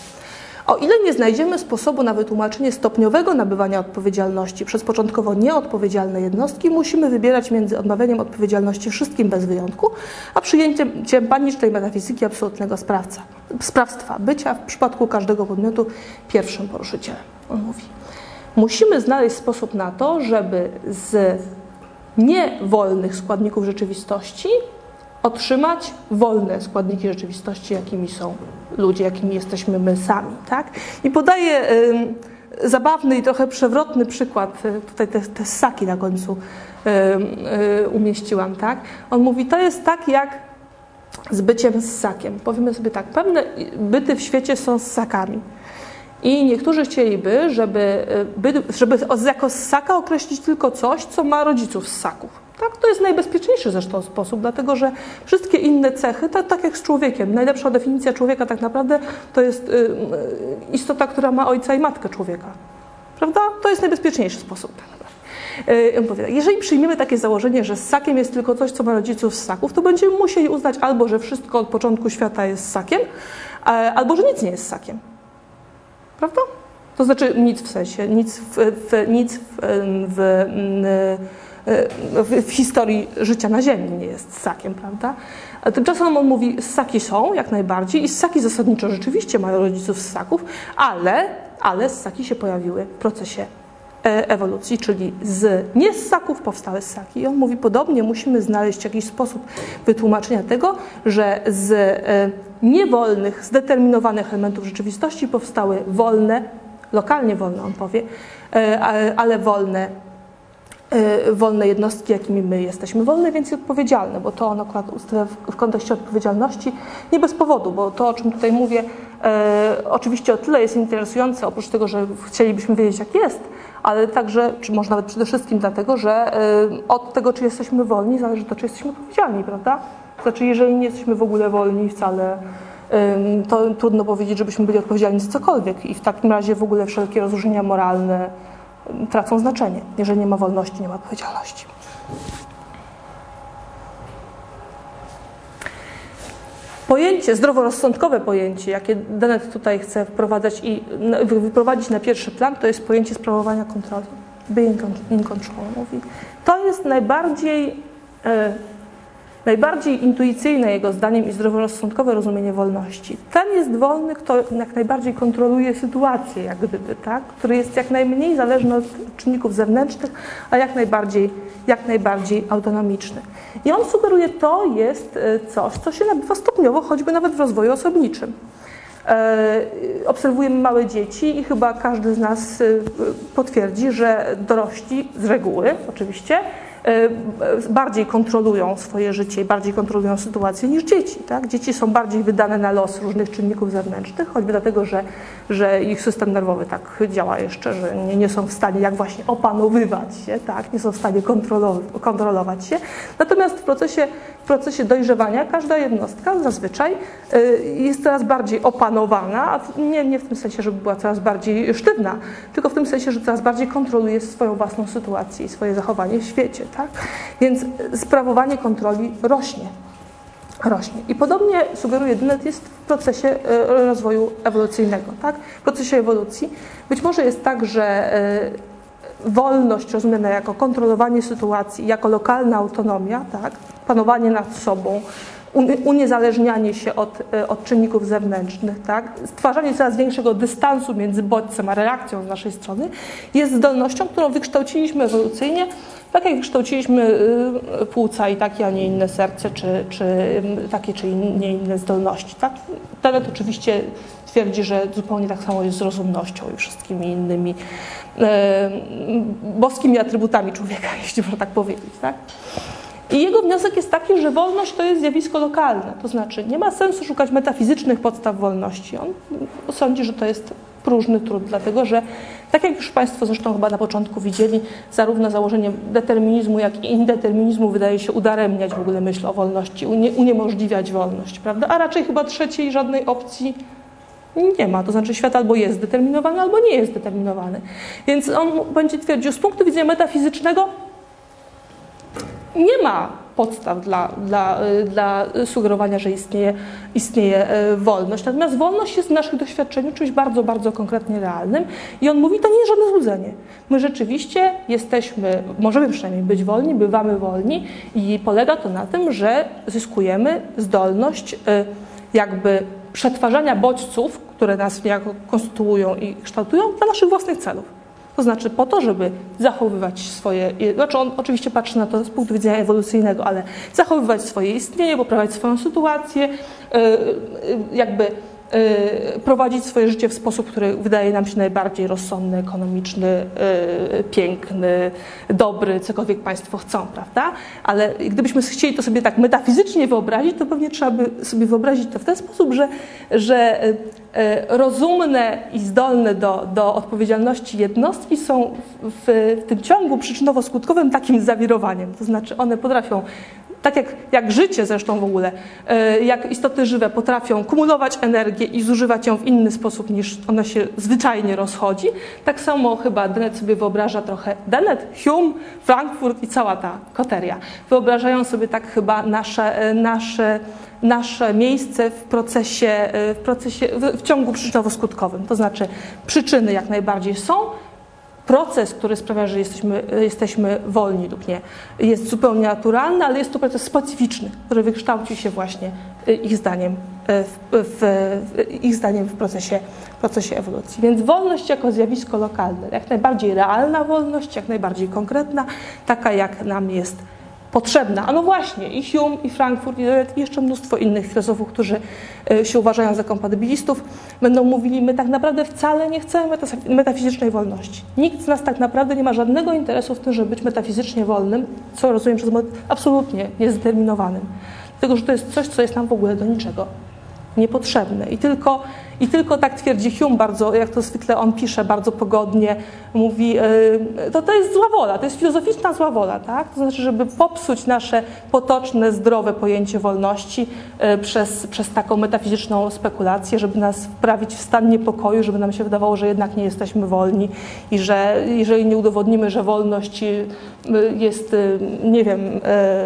O ile nie znajdziemy sposobu na wytłumaczenie stopniowego nabywania odpowiedzialności przez początkowo nieodpowiedzialne jednostki, musimy wybierać między odmawianiem odpowiedzialności wszystkim bez wyjątku, a przyjęciem panicznej metafizyki absolutnego sprawca, sprawstwa, bycia w przypadku każdego podmiotu pierwszym poruszycielem. On mówi. Musimy znaleźć sposób na to, żeby z niewolnych składników rzeczywistości otrzymać wolne składniki rzeczywistości, jakimi są ludzie, jakimi jesteśmy my sami. Tak? I podaje zabawny i trochę przewrotny przykład, tutaj te, te ssaki na końcu umieściłam, tak? On mówi, to jest tak jak z byciem ssakiem. Powiemy sobie tak, pewne byty w świecie są ssakami. I niektórzy chcieliby, żeby, żeby jako ssaka określić tylko coś, co ma rodziców ssaków. Tak, to jest najbezpieczniejszy zresztą sposób, dlatego że wszystkie inne cechy, tak, tak jak z człowiekiem, najlepsza definicja człowieka tak naprawdę to jest y, y, istota, która ma ojca i matkę człowieka. Prawda? To jest najbezpieczniejszy sposób. Y, on powie jeżeli przyjmiemy takie założenie, że ssakiem jest tylko coś, co ma rodziców ssaków, to będziemy musieli uznać albo, że wszystko od początku świata jest ssakiem, albo, że nic nie jest ssakiem. Prawda? To znaczy nic w sensie, nic w, w nic w, w, w w, w, historii życia na Ziemi nie jest ssakiem, prawda? A tymczasem on mówi, ssaki są jak najbardziej i ssaki zasadniczo rzeczywiście mają rodziców ssaków, ale, ale ssaki się pojawiły w procesie e, ewolucji, czyli z nie ssaków powstały ssaki. I on mówi, podobnie musimy znaleźć jakiś sposób wytłumaczenia tego, że z e, niewolnych, zdeterminowanych elementów rzeczywistości powstały wolne, lokalnie wolne on powie, e, ale wolne wolne jednostki, jakimi my jesteśmy. Wolne, więc i odpowiedzialne, bo to on akurat ustawia w kontekście odpowiedzialności nie bez powodu, bo to, o czym tutaj mówię, e, oczywiście o tyle jest interesujące, oprócz tego, że chcielibyśmy wiedzieć, jak jest, ale także, czy może nawet przede wszystkim dlatego, że e, od tego, czy jesteśmy wolni, zależy to, czy jesteśmy odpowiedzialni, prawda? Znaczy, jeżeli nie jesteśmy w ogóle wolni wcale, to trudno powiedzieć, żebyśmy byli odpowiedzialni za cokolwiek i w takim razie w ogóle wszelkie rozróżnienia moralne, tracą znaczenie. Jeżeli nie ma wolności, nie ma odpowiedzialności. Pojęcie, zdroworozsądkowe pojęcie, jakie Dennett tutaj chce wprowadzać i wyprowadzić na pierwszy plan, to jest pojęcie sprawowania kontroli. Being in control mówi. To jest najbardziej e, Najbardziej intuicyjne jego zdaniem i zdroworozsądkowe rozumienie wolności. Ten jest wolny, kto jak najbardziej kontroluje sytuację, jak gdyby, tak? który jest jak najmniej zależny od czynników zewnętrznych, a jak najbardziej, jak najbardziej autonomiczny. I on sugeruje, to jest e, coś, co się nabywa stopniowo, choćby nawet w rozwoju osobniczym. E, obserwujemy małe dzieci i chyba każdy z nas e, potwierdzi, że dorośli z reguły oczywiście bardziej kontrolują swoje życie i bardziej kontrolują sytuację niż dzieci. Tak? Dzieci są bardziej wydane na los różnych czynników zewnętrznych, choćby dlatego, że, że ich system nerwowy tak działa jeszcze, że nie, nie są w stanie jak właśnie opanowywać się, tak? nie są w stanie kontrolować się. Natomiast w procesie w procesie dojrzewania każda jednostka zazwyczaj y, jest coraz bardziej opanowana, nie, nie w tym sensie, żeby była coraz bardziej sztywna, tylko w tym sensie, że coraz bardziej kontroluje swoją własną sytuację i swoje zachowanie w świecie. Tak? Więc sprawowanie kontroli rośnie. Rośnie. I podobnie sugeruje Dennett jest w procesie y, rozwoju ewolucyjnego. Tak? W procesie ewolucji być może jest tak, że y, wolność rozumiana jako kontrolowanie sytuacji, jako lokalna autonomia, tak? panowanie nad sobą, uniezależnianie się od, e, od czynników zewnętrznych, tak? stwarzanie coraz większego dystansu między bodźcem a reakcją z naszej strony, jest zdolnością, którą wykształciliśmy ewolucyjnie, tak jak wykształciliśmy e, płuca i takie, a nie inne serce, czy, czy takie, czy nie inne zdolności. Tak? Tenet oczywiście twierdzi, że zupełnie tak samo jest z rozumnością i wszystkimi innymi e, boskimi atrybutami człowieka, jeśli można tak powiedzieć. Tak? I jego wniosek jest taki, że wolność to jest zjawisko lokalne, to znaczy nie ma sensu szukać metafizycznych podstaw wolności. On sądzi, że to jest próżny trud, dlatego że, tak jak już Państwo zresztą chyba na początku widzieli, zarówno założenie determinizmu, jak i indeterminizmu wydaje się udaremniać w ogóle myśl o wolności, unie, uniemożliwiać wolność, prawda? A raczej chyba trzeciej żadnej opcji nie ma. To znaczy świat albo jest zdeterminowany, albo nie jest zdeterminowany. Więc on będzie twierdził, z punktu widzenia metafizycznego nie ma podstaw dla, dla, dla sugerowania, że istnieje, istnieje e, wolność. Natomiast wolność jest w naszych doświadczeniu czymś bardzo, bardzo konkretnie realnym i on mówi, to nie jest żadne złudzenie. My rzeczywiście jesteśmy, możemy przynajmniej być wolni, bywamy wolni i polega to na tym, że zyskujemy zdolność e, jakby przetwarzania bodźców, które nas niejako konstytuują i kształtują dla naszych własnych celów. To znaczy po to, żeby zachowywać swoje, znaczy on oczywiście patrzy na to z punktu widzenia ewolucyjnego, ale zachowywać swoje istnienie, poprawiać swoją sytuację, e, e, jakby prowadzić swoje życie w sposób, który wydaje nam się najbardziej rozsądny, ekonomiczny, y, piękny, dobry, cokolwiek Państwo chcą, prawda? Ale gdybyśmy chcieli to sobie tak metafizycznie wyobrazić, to pewnie trzeba by sobie wyobrazić to w ten sposób, że, że y, rozumne i zdolne do, do odpowiedzialności jednostki są w, w tym ciągu przyczynowo-skutkowym takim zawirowaniem. To znaczy one potrafią tak jak, jak życie zresztą w ogóle, e, jak istoty żywe potrafią kumulować energię i zużywać ją w inny sposób niż ona się zwyczajnie rozchodzi, tak samo chyba Dennett sobie wyobraża trochę, Dennett, Hume, Frankfurt i cała ta koteria. Wyobrażają sobie tak chyba nasze, e, nasze, nasze miejsce w procesie, e, w, procesie, w, w ciągu przyczynowo-skutkowym. To znaczy przyczyny jak najbardziej są, proces, który sprawia, że jesteśmy, jesteśmy wolni lub nie, jest zupełnie naturalny, ale jest to proces specyficzny, który wykształcił się właśnie y, ich zdaniem y, w, w, ich zdaniem w procesie, procesie ewolucji. Więc wolność jako zjawisko lokalne, jak najbardziej realna wolność, jak najbardziej konkretna, taka jak nam jest potrzebna. A no właśnie, i Hume, i Frankfurt, i jeszcze mnóstwo innych filozofów, którzy e, się uważają za kompatybilistów, będą mówili, my tak naprawdę wcale nie chcemy metafizycznej wolności. Nikt z nas tak naprawdę nie ma żadnego interesu w tym, żeby być metafizycznie wolnym, co rozumiem przez absolutnie niezdeterminowanym. Dlatego, że to jest coś, co jest nam w ogóle do niczego niepotrzebne. I tylko i tylko tak twierdzi Hume bardzo, jak to zwykle on pisze bardzo pogodnie, mówi, e, to to jest zła wola, to jest filozoficzna zła wola, tak? To znaczy, żeby popsuć nasze potoczne, zdrowe pojęcie wolności e, przez, przez taką metafizyczną spekulację, żeby nas wprawić w stan niepokoju, żeby nam się wydawało, że jednak nie jesteśmy wolni i że jeżeli nie udowodnimy, że wolność e, jest, nie wiem,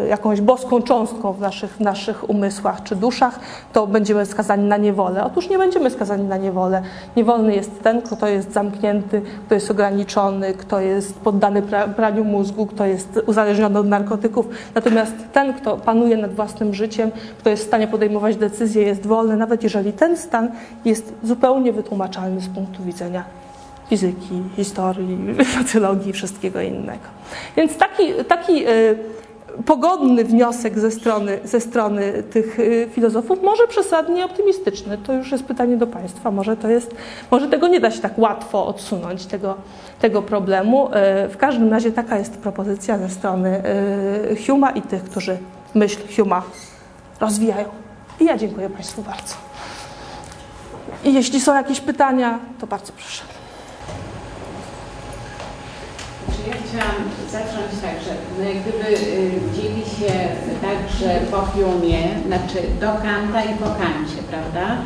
jakąś boską cząstką w naszych, naszych umysłach czy duszach, to będziemy skazani na niewolę. Otóż nie będziemy skazani na niewolę. Niewolny jest ten, kto jest zamknięty, kto jest ograniczony, kto jest poddany praniu mózgu, kto jest uzależniony od narkotyków. Natomiast ten, kto panuje nad własnym życiem, kto jest w stanie podejmować decyzje, jest wolny, nawet jeżeli ten stan jest zupełnie wytłumaczalny z punktu widzenia fizyki, historii, socjologii wszystkiego innego. Więc taki, taki y, pogodny wniosek ze strony, ze strony tych y, filozofów, może przesadnie optymistyczny. To już jest pytanie do Państwa. Może, to jest, może tego nie da się tak łatwo odsunąć, tego, tego problemu. Y, w każdym razie taka jest propozycja ze strony y, Huma i tych, którzy myśl Huma rozwijają. I ja dziękuję Państwu bardzo. I jeśli są jakieś pytania, to bardzo proszę. Ja chciałam zacząć tak, że no jak gdyby y, dzieli się także po Hume'ie, znaczy do Kanta i po Kancie, prawda?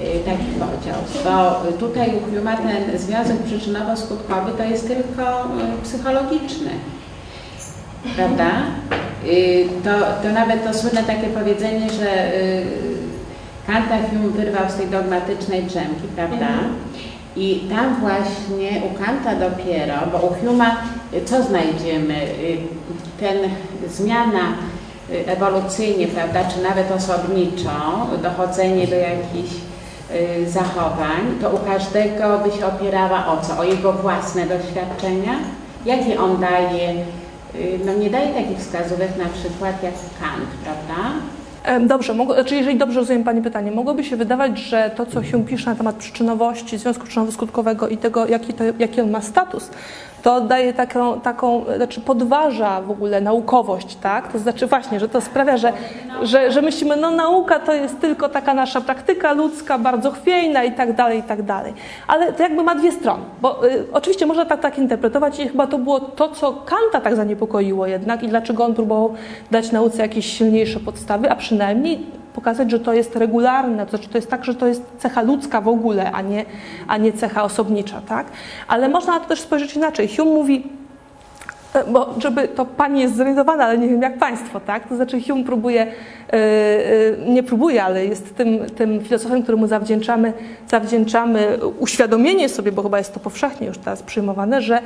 Y, taki podział. Bo tutaj u Hume'a ten związek przyczynowo-skutkowy to jest tylko y, psychologiczny, prawda? To, to nawet to słynne takie powiedzenie, że Kanta Hume wyrwał z tej dogmatycznej drzemki, prawda? Mhm. I tam właśnie u Kanta dopiero, bo u Huma co znajdziemy? Y, ten zmiana y, ewolucyjnie, prawda, czy nawet osobniczo, dochodzenie do jakichś y, zachowań, to u każdego by się opierała o co? O jego własne doświadczenia? Jakie on daje? No nie daje takich wskazówek na przykład jak Kant, prawda? Dobrze, znaczy jeżeli dobrze rozumiem Pani pytanie, mogłoby się wydawać, że to, co się pisze na temat przyczynowości, związku przyczynowo-skutkowego i tego, jaki, to, jaki on ma status, to daje taką, taką, znaczy podważa w ogóle naukowość, tak? To znaczy właśnie, że to sprawia, że, że, że myślimy, no nauka to jest tylko taka nasza praktyka ludzka, bardzo chwiejna i tak dalej, i tak dalej. Ale to jakby ma dwie strony, bo y, oczywiście można tak, tak interpretować i chyba to było to, co Kanta tak zaniepokoiło jednak i dlaczego on próbował dać nauce jakieś silniejsze podstawy, a przynajmniej pokazać, że to jest regularne, to znaczy to jest tak, że to jest cecha ludzka w ogóle, a nie, a nie cecha osobnicza, tak? Ale można na to też spojrzeć inaczej. Hume mówi, e, bo żeby to pani jest zorientowana, ale nie wiem jak państwo, tak? To znaczy Hume próbuje, yy, yy, nie próbuje, ale jest tym, tym filozofem, któremu zawdzięczamy, zawdzięczamy uświadomienie sobie, bo chyba jest to powszechnie już teraz przyjmowane, że,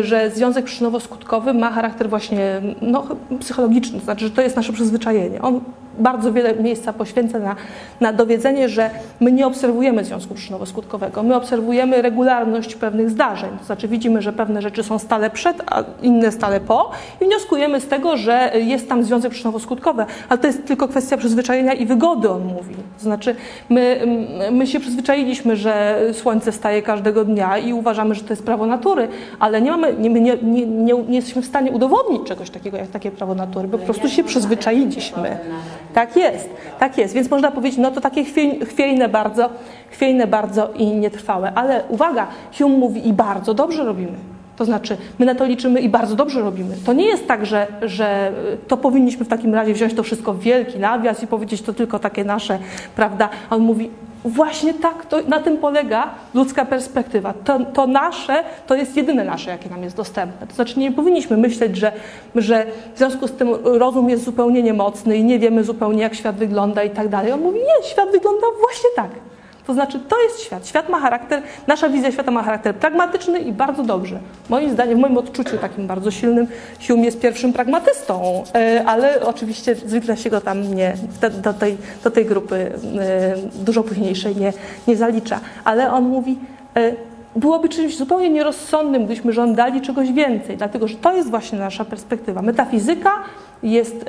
że związek przyczynowo-skutkowy ma charakter właśnie no, psychologiczny, to znaczy, że to jest nasze przyzwyczajenie. On bardzo wiele miejsca poświęca na, na dowiedzenie, że my nie obserwujemy związku przyczynowo-skutkowego, my obserwujemy regularność pewnych zdarzeń. To znaczy widzimy, że pewne rzeczy są stale przed, a inne stale po i wnioskujemy z tego, że jest tam związek przyczynowo-skutkowy, ale to jest tylko kwestia przyzwyczajenia i wygody, on mówi. To znaczy, my, my się przyzwyczailiśmy, że słońce staje każdego dnia i uważamy, że to jest prawo natury, ale nie, mamy, nie, nie, nie, nie, nie jesteśmy w stanie udowodnić czegoś takiego jak takie prawo natury, bo po prostu się przyzwyczailiśmy. Tak jest, tak jest. Więc można powiedzieć, no to takie chwiej, chwiejne bardzo, chwiejne bardzo i nietrwałe. Ale uwaga, Hume mówi i bardzo dobrze robimy. To znaczy, my na to liczymy i bardzo dobrze robimy. To nie jest tak, że, że to powinniśmy w takim razie wziąć to wszystko w wielki nawias i powiedzieć to tylko takie nasze, prawda? A on mówi, właśnie tak, to, na tym polega ludzka perspektywa. To, to nasze, to jest jedyne nasze, jakie nam jest dostępne. To znaczy, nie powinniśmy myśleć, że, że w związku z tym rozum jest zupełnie niemocny i nie wiemy zupełnie, jak świat wygląda i tak dalej. On mówi, nie, świat wygląda właśnie tak. To znaczy, to jest świat. Świat ma charakter, nasza wizja świata ma charakter pragmatyczny i bardzo dobrze. Moim zdaniem, w moim odczuciu takim bardzo silnym, Hume jest pierwszym pragmatystą, e, ale oczywiście zwykle się go tam nie, do, tej, do tej grupy e, dużo późniejszej nie, nie zalicza. Ale on mówi, e, byłoby czymś zupełnie nierozsądnym, gdybyśmy żądali czegoś więcej, dlatego że to jest właśnie nasza perspektywa. Metafizyka jest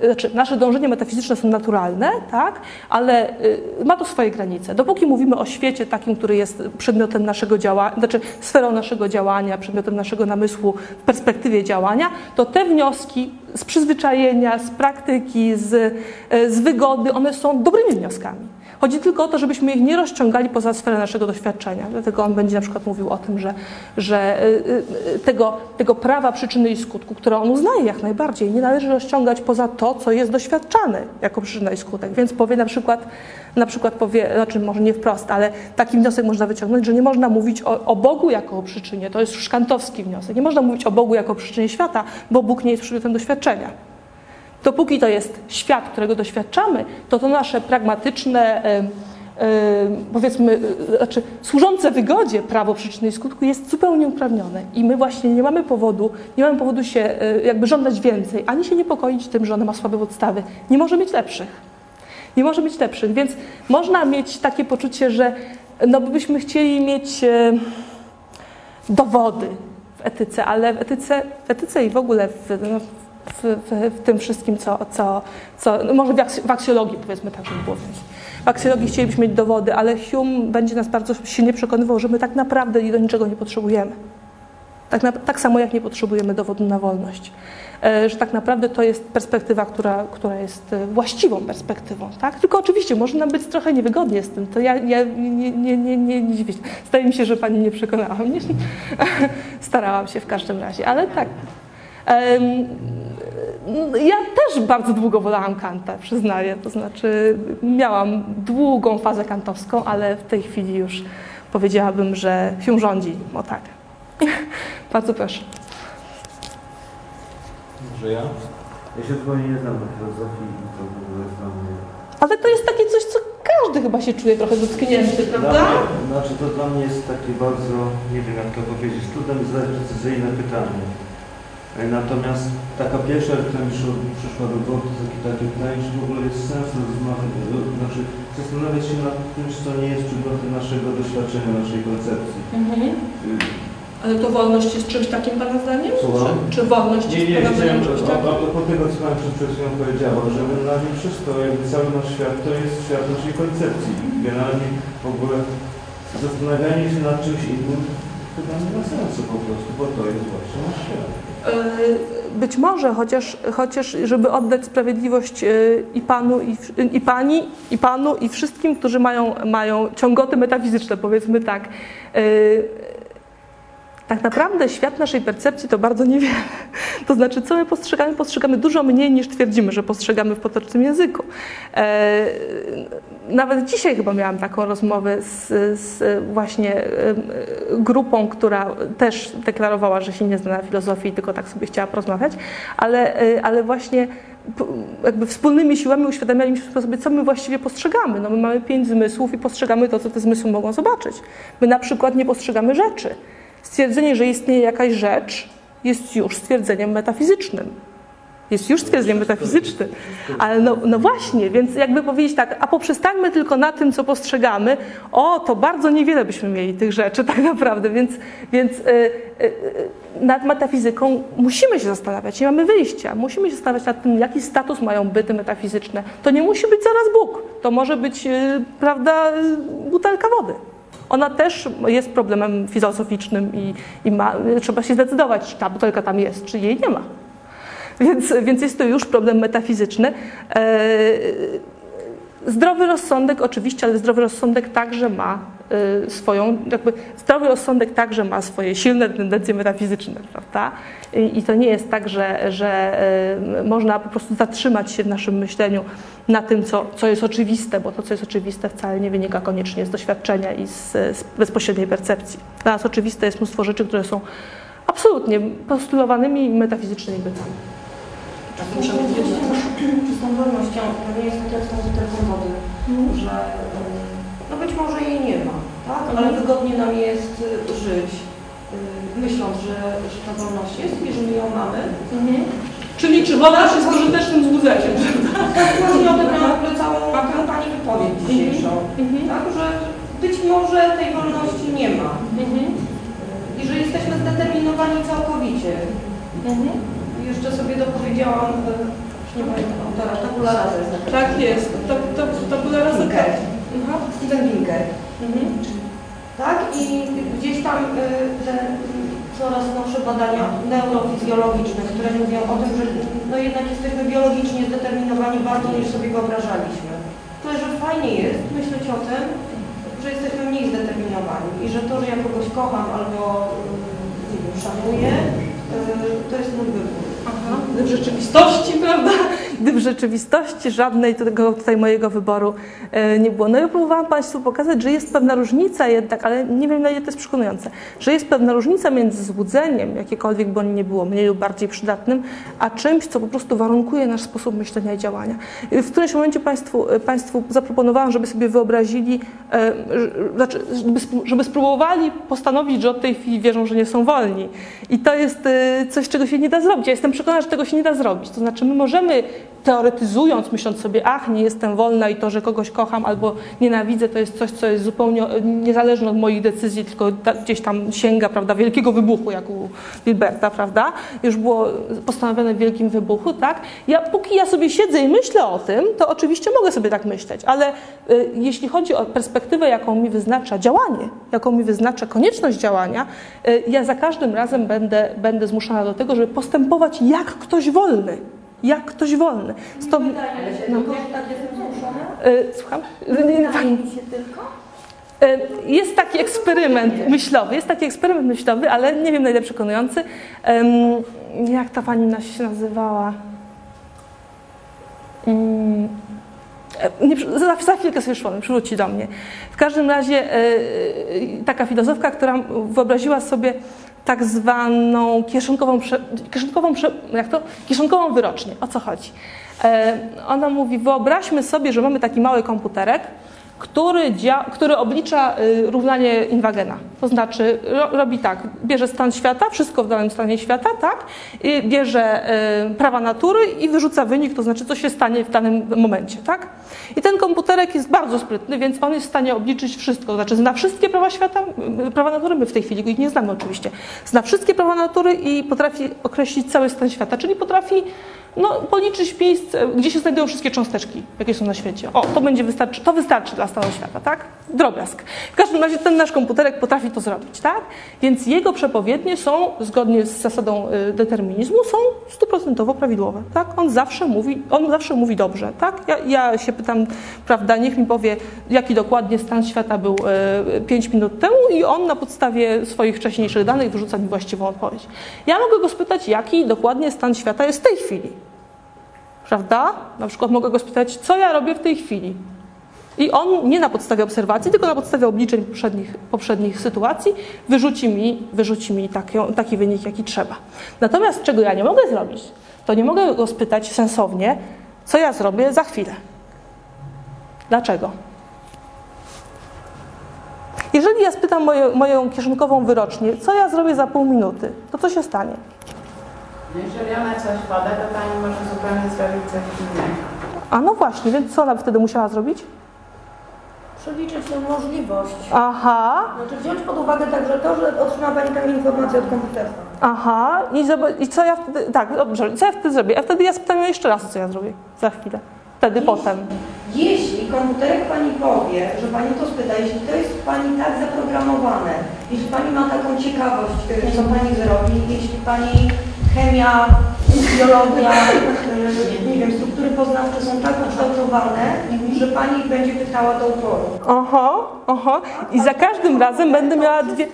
znaczy nasze dążenia metafizyczne są naturalne, tak, ale y, ma to swoje granice. Dopóki mówimy o świecie takim, który jest przedmiotem naszego działania, znaczy sferą naszego działania, przedmiotem naszego namysłu w perspektywie działania, to te wnioski z przyzwyczajenia, z praktyki, z, y, z wygody, one są dobrymi wnioskami. Chodzi tylko o to, żebyśmy ich nie rozciągali poza sferę naszego doświadczenia. Dlatego on będzie na przykład mówił o tym, że, że y, y, tego, tego prawa przyczyny i skutku, które on uznaje jak najbardziej, nie należy rozciągać poza to, co jest doświadczane jako przyczyna i skutek. Więc powie na przykład, na przykład powie, znaczy może nie wprost, ale taki wniosek można wyciągnąć, że nie można mówić o, o Bogu jako o przyczynie. To jest szkantowski wniosek. Nie można mówić o Bogu jako o przyczynie świata, bo Bóg nie jest przedmiotem doświadczenia. Dopóki to jest świat, którego doświadczamy, to to nasze pragmatyczne, powiedzmy, e, znaczy służące wygodzie prawo przyczyny i skutku jest zupełnie uprawnione. I my właśnie nie mamy powodu, nie mamy powodu się e, jakby żądać więcej, ani się niepokoić tym, że ona ma słabe podstawy. Nie może mieć lepszych. Nie może mieć lepszych, więc można mieć takie poczucie, że no byśmy chcieli mieć e, dowody w etyce, ale w etyce, etyce i w ogóle w, no, w, w, w, tym wszystkim, co, co, co no może w aksjologii powiedzmy tak, żeby było więcej. W aksjologii chcielibyśmy mieć dowody, ale Hume będzie nas bardzo silnie przekonywał, że my tak naprawdę do niczego nie potrzebujemy. Tak, na, tak samo jak nie potrzebujemy dowodu na wolność. E, że tak naprawdę to jest perspektywa, która, która jest e, właściwą perspektywą. Tak? Tylko oczywiście może nam być trochę niewygodnie z tym. To ja, ja nie, nie, nie, nie, nie dziwię się. Zdaje mi się, że Pani nie przekonała mnie. Starałam się w każdym razie, ale tak. Ja też bardzo długo wolałam Kanta, przyznaję. To znaczy, miałam długą fazę kantowską, ale w tej chwili już powiedziałabym, że się rządzi. O tak. bardzo proszę. Może ja? Ja się zupełnie nie znam na filozofii i to w ogóle jest dla mnie... Ale to jest takie coś, co każdy chyba się czuje trochę dotknięty, prawda? Dla mnie, znaczy to dla mnie jest takie bardzo, nie wiem jak to powiedzieć, trudno mi zadać precyzyjne pytanie. Natomiast taka pierwsza, która mi przyszła do głowy, to takie, takie pytanie, czy w ogóle jest sens rozmawiać, znaczy zastanawiać się nad tym, co nie jest przedmiotem naszego doświadczenia, naszej koncepcji. Mhm. Ale to wolność jest czymś takim Pana zdaniem? Słucham? Czy, czy wolność nie, jest nie, Pana zdaniem nie, czymś takim? a propos tego, co Pani przed, chwilą powiedziała, że generalnie wszystko, jakby cały nasz świat, to jest świat naszej koncepcji. Generalnie w ogóle zastanawianie się nad czymś innym chyba nie ma sensu po prostu, bo to jest właśnie nasz świat. E, być może, chociaż, chociaż żeby oddać sprawiedliwość e, i panu, i, i pani, i panu, i wszystkim, którzy mają, mają ciągoty metafizyczne, powiedzmy tak. E, tak naprawdę świat naszej percepcji to bardzo niewiele. To znaczy, co my postrzegamy? Postrzegamy dużo mniej niż twierdzimy, że postrzegamy w potocznym języku. E, nawet dzisiaj chyba miałam taką rozmowę z, z, właśnie grupą, która też deklarowała, że się nie zna na filozofii, tylko tak sobie chciała porozmawiać, ale, ale właśnie jakby wspólnymi siłami uświadamialiśmy sobie, co my właściwie postrzegamy. No my mamy pięć zmysłów i postrzegamy to, co te zmysły mogą zobaczyć. My na przykład nie postrzegamy Stwierdzenie, że istnieje jakaś rzecz, jest już stwierdzeniem metafizycznym. Jest już stwierdzenie metafizyczne. Ale no, no właśnie, więc jakby powiedzieć tak, a poprzestańmy tylko na tym, co postrzegamy, o, to bardzo niewiele byśmy mieli tych rzeczy tak naprawdę, więc, więc y, y, y, nad metafizyką musimy się zastanawiać, nie mamy wyjścia. Musimy się zastanawiać nad tym, jaki status mają byty metafizyczne. To nie musi być zaraz Bóg, to może być, y, prawda, y, butelka wody. Ona też jest problemem filozoficznym i, i ma, trzeba się zdecydować, czy ta butelka tam jest, czy jej nie ma. Więc, więc jest to już problem metafizyczny. Zdrowy rozsądek oczywiście, ale zdrowy rozsądek także ma e, swoją, jakby zdrowy rozsądek także ma swoje silne tendencje metafizyczne, prawda? I, to nie jest tak, że, że e, można po prostu zatrzymać się w naszym myśleniu na tym, co, co jest oczywiste, bo to, co jest oczywiste, wcale nie wynika koniecznie z doświadczenia i z, z bezpośredniej percepcji. Dla nas oczywiste jest mnóstwo rzeczy, które są absolutnie postulowanymi metafizycznymi bytami. Muszę powiedzieć, z tą wolnością to nie jest tak jak z tą butelką wody, że y, no być może jej nie ma, tak? ale wygodnie nam jest y, żyć, y, myśląc, że, że ta wolność jest i że my ją mamy. Czyli czy woda jest pożytecznym złudzeniem, Tak właśnie o tym miałam w ogóle całą tę Pani wypowiedź dzisiejszą, tak? że być może tej wolności nie ma. Y, i że jesteśmy zdeterminowani całkowicie. Jeszcze sobie dopowiedziałam, y, już nie pamiętam autora, tabula rasa jest taka. Tak jest. To, to, to była raz Pinker. Steven Pinker. Tak? I gdzieś tam y, te coraz nowsze badania neurofizjologiczne, które mówią o tym, że no jednak jesteśmy biologicznie zdeterminowani bardziej niż sobie wyobrażaliśmy. Tyle, że fajnie jest myśleć o tym, że jesteśmy mniej zdeterminowani i że to, że ja kogoś kocham albo y, nie wiem, szanuję, to jest mój wybór. Gdy w rzeczywistości, prawda? Gdy w rzeczywistości żadnej tego tutaj mojego wyboru e, nie było. No ja próbowałam Państwu pokazać, że jest pewna różnica jednak, ale nie wiem na ile to jest przekonujące, że jest pewna różnica między złudzeniem, jakiekolwiek by nie było, mniej lub bardziej przydatnym, a czymś, co po prostu warunkuje nasz sposób myślenia i działania. I W którymś momencie Państwu, e, państwu zaproponowałam, żeby sobie wyobrazili, e, znaczy, żeby, spró- żeby spróbowali postanowić, że od tej chwili wierzą, że nie są wolni. I to jest coś, czego się nie da zrobić. Ja jestem przekonana, że tego się nie da zrobić. To znaczy, my możemy teoretyzując, myśląc sobie, ach, nie jestem wolna i to, że kogoś kocham albo nienawidzę, to jest coś, co jest zupełnie e, niezależne od moich decyzji, tylko gdzieś tam sięga, prawda, wielkiego wybuchu, jak u Wilberta, prawda? Już było postanowione w wielkim wybuchu, tak? Ja, póki ja sobie siedzę i myślę o tym, to oczywiście mogę sobie tak myśleć, ale y, jeśli chodzi o perspektywę, jaką mi wyznacza działanie, jaką mi wyznacza konieczność działania, y, ja za każdym razem będę, będę do tego, żeby postępować jak ktoś wolny. Jak ktoś wolny. Stąd, No. y, słucham? Się tylko. Y, Jest taki eksperyment myślowy, jest taki eksperyment myślowy, ale nie wiem na ile przekonujący. Jak ta pani nas się nazywała? Mm, e, za, za chwilkę sobie przypomnę, przywróci do mnie. W każdym razie e, e, taka filozofka, która wyobraziła sobie tak zwaną kieszonkową, kieszonkową, jak to? kieszonkową wyrocznię. O co chodzi? E, Ona mówi, wyobraźmy sobie, że mamy taki mały komputerek, który, który oblicza y, równanie Inwagena. To znaczy ro, robi tak, bierze stan świata, wszystko w danym stanie świata, tak, i bierze y, prawa natury i wyrzuca wynik, to znaczy co się stanie w danym momencie, tak. I ten komputerek jest bardzo sprytny, więc on jest w stanie obliczyć wszystko, to znaczy zna wszystkie prawa świata, y, prawa natury, my w tej chwili ich nie znamy oczywiście, zna wszystkie prawa natury i potrafi określić cały stan świata, czyli potrafi no, policzyć miejsce, gdzie się znajdują wszystkie cząsteczki, jakie są na świecie. O, to będzie wystarczy, to wystarczy dla stanu świata, tak? Drobiazg. W każdym razie ten nasz komputerek potrafi to zrobić, tak? Więc jego przepowiednie są, zgodnie z zasadą y, determinizmu, są stuprocentowo prawidłowe, tak? On zawsze mówi, on zawsze mówi dobrze, tak? Ja, ja się pytam, prawda, niech mi powie, jaki dokładnie stan świata był 5 minut temu i on na podstawie swoich wcześniejszych danych wyrzuca mi właściwą odpowiedź. Ja mogę go spytać, jaki dokładnie stan świata jest w tej chwili prawda? Na przykład mogę go spytać, co ja robię w tej chwili. I on nie na podstawie obserwacji, tylko na podstawie obliczeń poprzednich, poprzednich sytuacji wyrzuci mi, wyrzuci mi taki, taki wynik, jaki trzeba. Natomiast czego ja nie mogę zrobić, to nie mogę go spytać sensownie, co ja zrobię za chwilę. Dlaczego? Jeżeli ja spytam moje, moją kieszonkową wyrocznię, co ja zrobię za pół minuty, to co się stanie? Jeżeli ona coś poda, to Pani może zupełnie zrobić coś innego. A no właśnie, więc co ona wtedy musiała zrobić? Przeliczyć tę możliwość. Aha, Znaczy wziąć pod uwagę także to, że otrzyma Pani tę informację od komputera. aha. I, I co ja wtedy. Tak, dobrze, co ja wtedy zrobię? A wtedy ja spytam ją jeszcze raz, co ja zrobię za chwilę. Wtedy potem. Jeśli komputerek Pani powie, że Pani to spyta, jeśli to jest Pani tak zaprogramowane, jeśli Pani ma taką ciekawość, co Pani zrobi, jeśli Pani 看见没有 biologia, y, nie wiem, struktury poznawcze są tak ukształtowane, że Pani będzie pytała do uporu. Aha, aha. I za każdym razem będę miała dwie.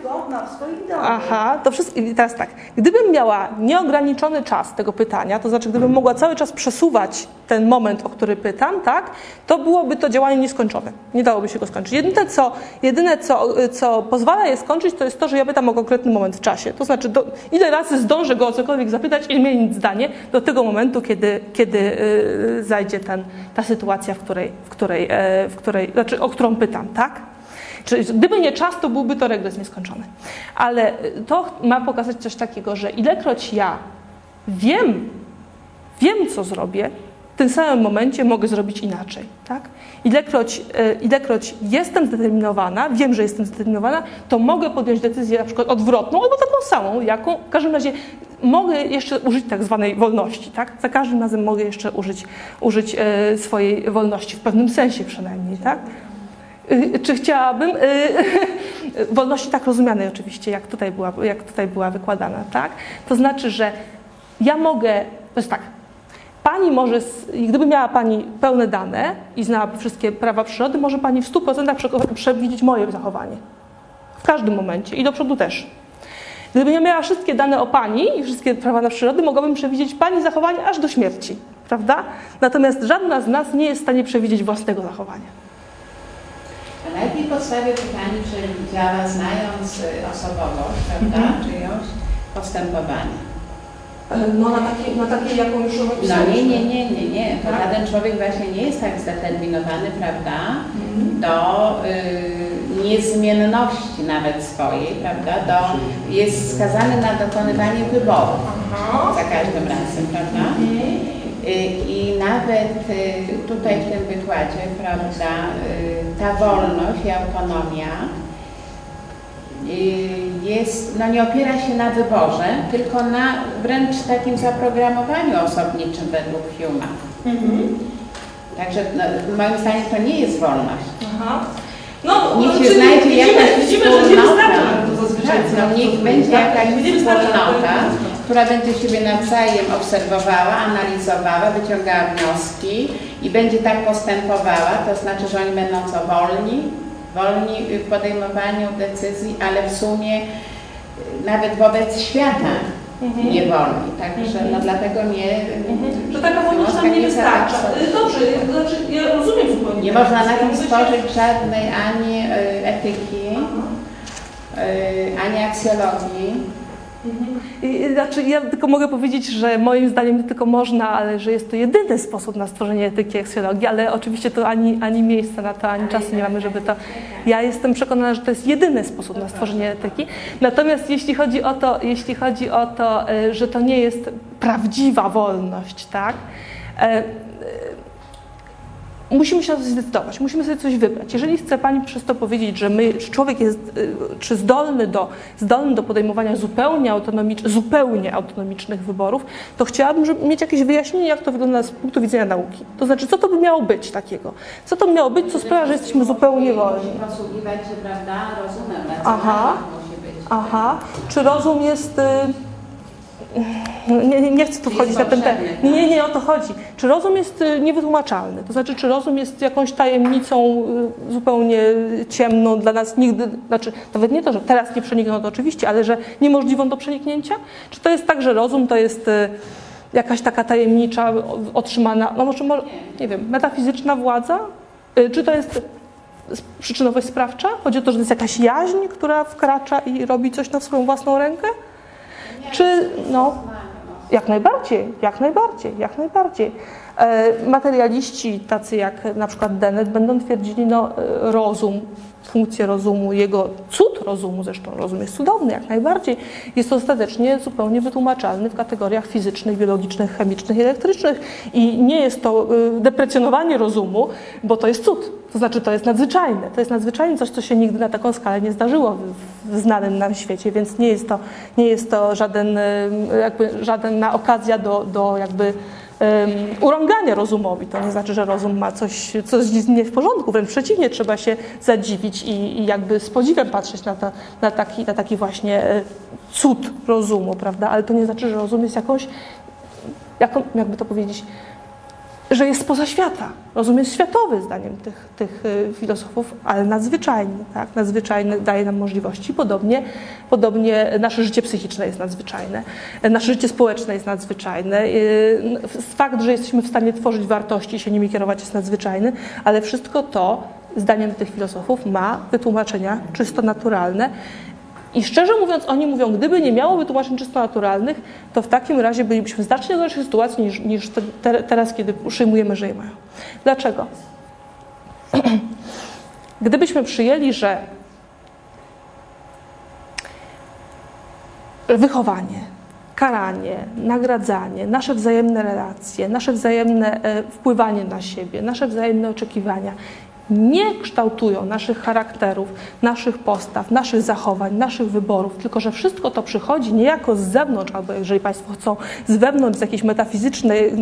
Swoich danych. Aha, to wszystko. I teraz tak, gdybym miała nieograniczony czas tego pytania, to znaczy gdybym mogła cały czas przesuwać ten moment, o który pytam, tak, to byłoby to działanie nieskończone. Nie dałoby się go skończyć. Jedyne, co, jedyne co, co pozwala je skończyć, to jest to, że ja pytam o konkretny moment w czasie. To znaczy, do, ile razy zdążę go o cokolwiek zapytać i zmienić zdanie do tego momentu, kiedy, kiedy yy, zajdzie ten, ta sytuacja, w której, w której, e, w której, znaczy, o którą pytam, tak? Czyli gdyby nie czas, to byłby to regres nieskończony. Ale to ma pokazać coś takiego, że ilekroć ja wiem, wiem co zrobię, w tym samym momencie mogę zrobić inaczej. Tak? Ilekroć, e, ilekroć jestem zdeterminowana, wiem, że jestem zdeterminowana, to mogę podjąć decyzję na przykład odwrotną albo taką samą, jaką w każdym razie mogę jeszcze użyć tak zwanej wolności. Tak? Za każdym razem mogę jeszcze użyć, użyć e, swojej wolności, w pewnym sensie przynajmniej. Tak? Y, Czy chciałabym, wolności tak rozumianej oczywiście, jak tutaj, była, jak tutaj była wykładana, tak? To znaczy, że ja mogę, to jest tak, Pani może, gdyby miała Pani pełne dane i znała wszystkie prawa przyrody, może Pani w 100% prze- przewidzieć moje zachowanie. W każdym momencie i do przodu też. Gdybym ja miała wszystkie dane o Pani i wszystkie prawa na przyrody, mogłabym przewidzieć Pani zachowanie aż do śmierci, prawda? Natomiast żadna z nas nie jest w stanie przewidzieć własnego zachowania. A na jakiej podstawie Pani przewidziała, znając y, osobowość, prawda, czyjąś postępowanie? No na takiej, na takiej jaką już No nie, nie, nie, nie, nie. To Tak? żaden człowiek właśnie nie jest tak zdeterminowany, prawda, Mhm. do y, niezmienności nawet swojej, prawda, do, jest skazany na dokonywanie wyboru Aha. za każdym razem, prawda? Y, I nawet y, tutaj w tym wykładzie, prawda, y, ta wolność i autonomia jest, no nie opiera się na wyborze, tylko na wręcz takim zaprogramowaniu osobniczym według Huma. Mhm. Także no, moim zdaniem to nie jest wolność. Aha. No, Niech się czyli znajdzie widzimy, jakaś widzimy, że nie wspólnota. zazwyczaj. Tak, no, niech tak? będzie jakaś Nie wystarcza nam to. wspólnota, która będzie siebie nawzajem obserwowała, analizowała, wyciągała wnioski i będzie tak postępowała, to znaczy, że oni będą co wolni, wolni w podejmowaniu decyzji, ale w sumie y, nawet wobec świata Mhm. nie wolni. Także no, dlatego nie... Że taka wolność nam nie wystarcza. Y, Dobrze, to znaczy ja rozumiem zupełnie. Nie można na tym stworzyć żadnej ani y, etyki, Aha. y, ani aksjologii. I, znaczy, ja tylko mogę powiedzieć, że moim zdaniem nie tylko można, ale że jest to jedyny sposób na stworzenie etyki aksjologii, ale oczywiście to ani, ani miejsca na to, ani czasu nie mamy, żeby to. Ja jestem przekonana, że to jest jedyny sposób na stworzenie etyki. Natomiast jeśli chodzi o to, jeśli chodzi o to y, że to nie jest prawdziwa wolność, tak? Musimy się na coś zdecydować, musimy sobie coś wybrać. Jeżeli chce Pani przez to powiedzieć, że my, czy człowiek jest y, czy zdolny do, zdolny do podejmowania zupełnie, autonomicz, zupełnie autonomicznych wyborów, to chciałabym żeby mieć jakieś wyjaśnienie, jak to wygląda z punktu widzenia nauki. To znaczy, co to by miało być takiego? Co to miało być, co sprawia, że jesteśmy zupełnie wolni? Posługiwać się, prawda, rozumem, Aha. Aha, czy rozum jest. y, Nie, nie, nie chcę tu wchodzić na ten temat. Nie, tak? nie, nie o to chodzi. Czy rozum jest y, niewytłumaczalny? To znaczy, czy rozum jest jakąś tajemnicą y, zupełnie ciemną dla nas nigdy, znaczy nawet nie to, że teraz nie przenikną to oczywiście, ale że niemożliwą do przeniknięcia? Czy to jest tak, że rozum to jest y, jakaś taka tajemnicza, otrzymana, no może, nie wiem, metafizyczna władza? Czy to jest przyczynowość sprawcza? Chodzi o to, że to jest jakaś jaźń, która wkracza i robi coś na swoją własną rękę? Czy, no, jak najbardziej, jak najbardziej, jak najbardziej. E, Materialiści, tacy jak na przykład Dennett, będą twierdzili, no e, rozum, funkcję rozumu, jego cud rozumu, zresztą rozum jest cudowny jak najbardziej, jest ostatecznie zupełnie wytłumaczalny w kategoriach fizycznych, biologicznych, chemicznych i elektrycznych. I nie jest to y, deprecjonowanie rozumu, bo to jest cud, to znaczy to jest nadzwyczajne, to jest nadzwyczajne coś, co się nigdy na taką skalę nie zdarzyło w, znanym nam świecie, więc nie jest to, nie jest to żaden, jakby żadna okazja do, do jakby urągania rozumowi. To nie znaczy, że rozum ma coś, coś nie w porządku, wręcz przeciwnie, trzeba się zadziwić i, i jakby z podziwem patrzeć na, to, na, taki, na taki właśnie e, cud rozumu, prawda? Ale to nie znaczy, że rozum jest jakąś, jaką, jakby to powiedzieć, że jest spoza świata. Rozum jest światowy, zdaniem tych, tych y, filozofów, ale nadzwyczajny. Tak? Nadzwyczajny daje nam możliwości. Podobnie, podobnie nasze życie psychiczne jest nadzwyczajne, nasze życie społeczne jest nadzwyczajne. Y, Fakt, że jesteśmy w stanie tworzyć wartości i się nimi kierować jest nadzwyczajny, ale wszystko to, zdaniem tych filozofów, ma wytłumaczenia czysto naturalne. I szczerze mówiąc, oni mówią, gdyby nie miało wytłumaczeń czysto naturalnych, to w takim razie bylibyśmy w znacznie gorszej sytuacji niż, niż te, te, teraz, kiedy przyjmujemy, że je mają. Dlaczego? Gdybyśmy przyjęli, że wychowanie, karanie, nagradzanie, nasze wzajemne relacje, nasze wzajemne e, wpływanie na siebie, nasze wzajemne oczekiwania nie kształtują naszych charakterów, naszych postaw, naszych zachowań, naszych wyborów, tylko że wszystko to przychodzi niejako z zewnątrz, albo jeżeli Państwo chcą, z wewnątrz, z jakiejś metafizycznej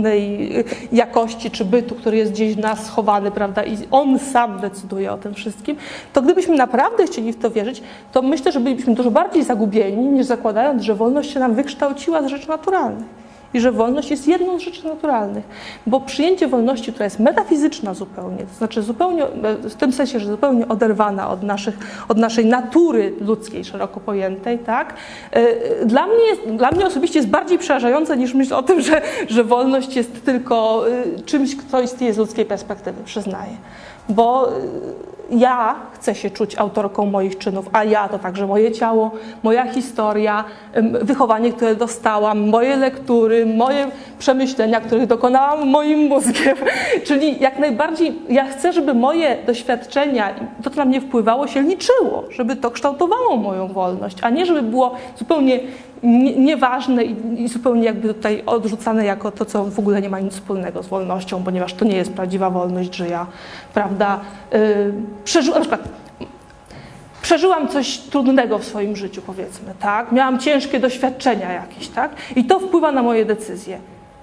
jakości czy bytu, który jest gdzieś w nas schowany, prawda, i on sam decyduje o tym wszystkim, to gdybyśmy naprawdę chcieli w to wierzyć, to myślę, że bylibyśmy dużo bardziej zagubieni, niż zakładając, że wolność się nam wykształciła z rzeczy naturalnych i że wolność jest jedną z rzeczy naturalnych, bo przyjęcie wolności, która jest metafizyczna zupełnie, to znaczy zupełnie, w tym sensie, że zupełnie oderwana od, naszych, od naszej natury ludzkiej, szeroko pojętej, tak, y, dla mnie, jest, dla mnie osobiście jest bardziej przerażające niż myśl o tym, że, że wolność jest tylko czymś, co istnieje z ludzkiej perspektywy, przyznaję. Bo ja chcę się czuć autorką moich czynów, a ja to także moje ciało, moja historia, wychowanie, które dostałam, moje lektury, moje przemyślenia, których dokonałam moim mózgiem. Czyli jak najbardziej ja chcę, żeby moje doświadczenia, to, co na mnie wpływało, się liczyło, żeby to kształtowało moją wolność, a nie żeby było zupełnie nieważne i, i zupełnie jakby tutaj odrzucane jako to, co w ogóle nie ma nic wspólnego z wolnością, ponieważ to nie jest prawdziwa wolność, że ja, prawda, yy, przeżyłam, na przykład, przeżyłam coś trudnego w swoim życiu, powiedzmy, tak? Miałam ciężkie doświadczenia jakieś, tak? I to wpływa na moje decyzje.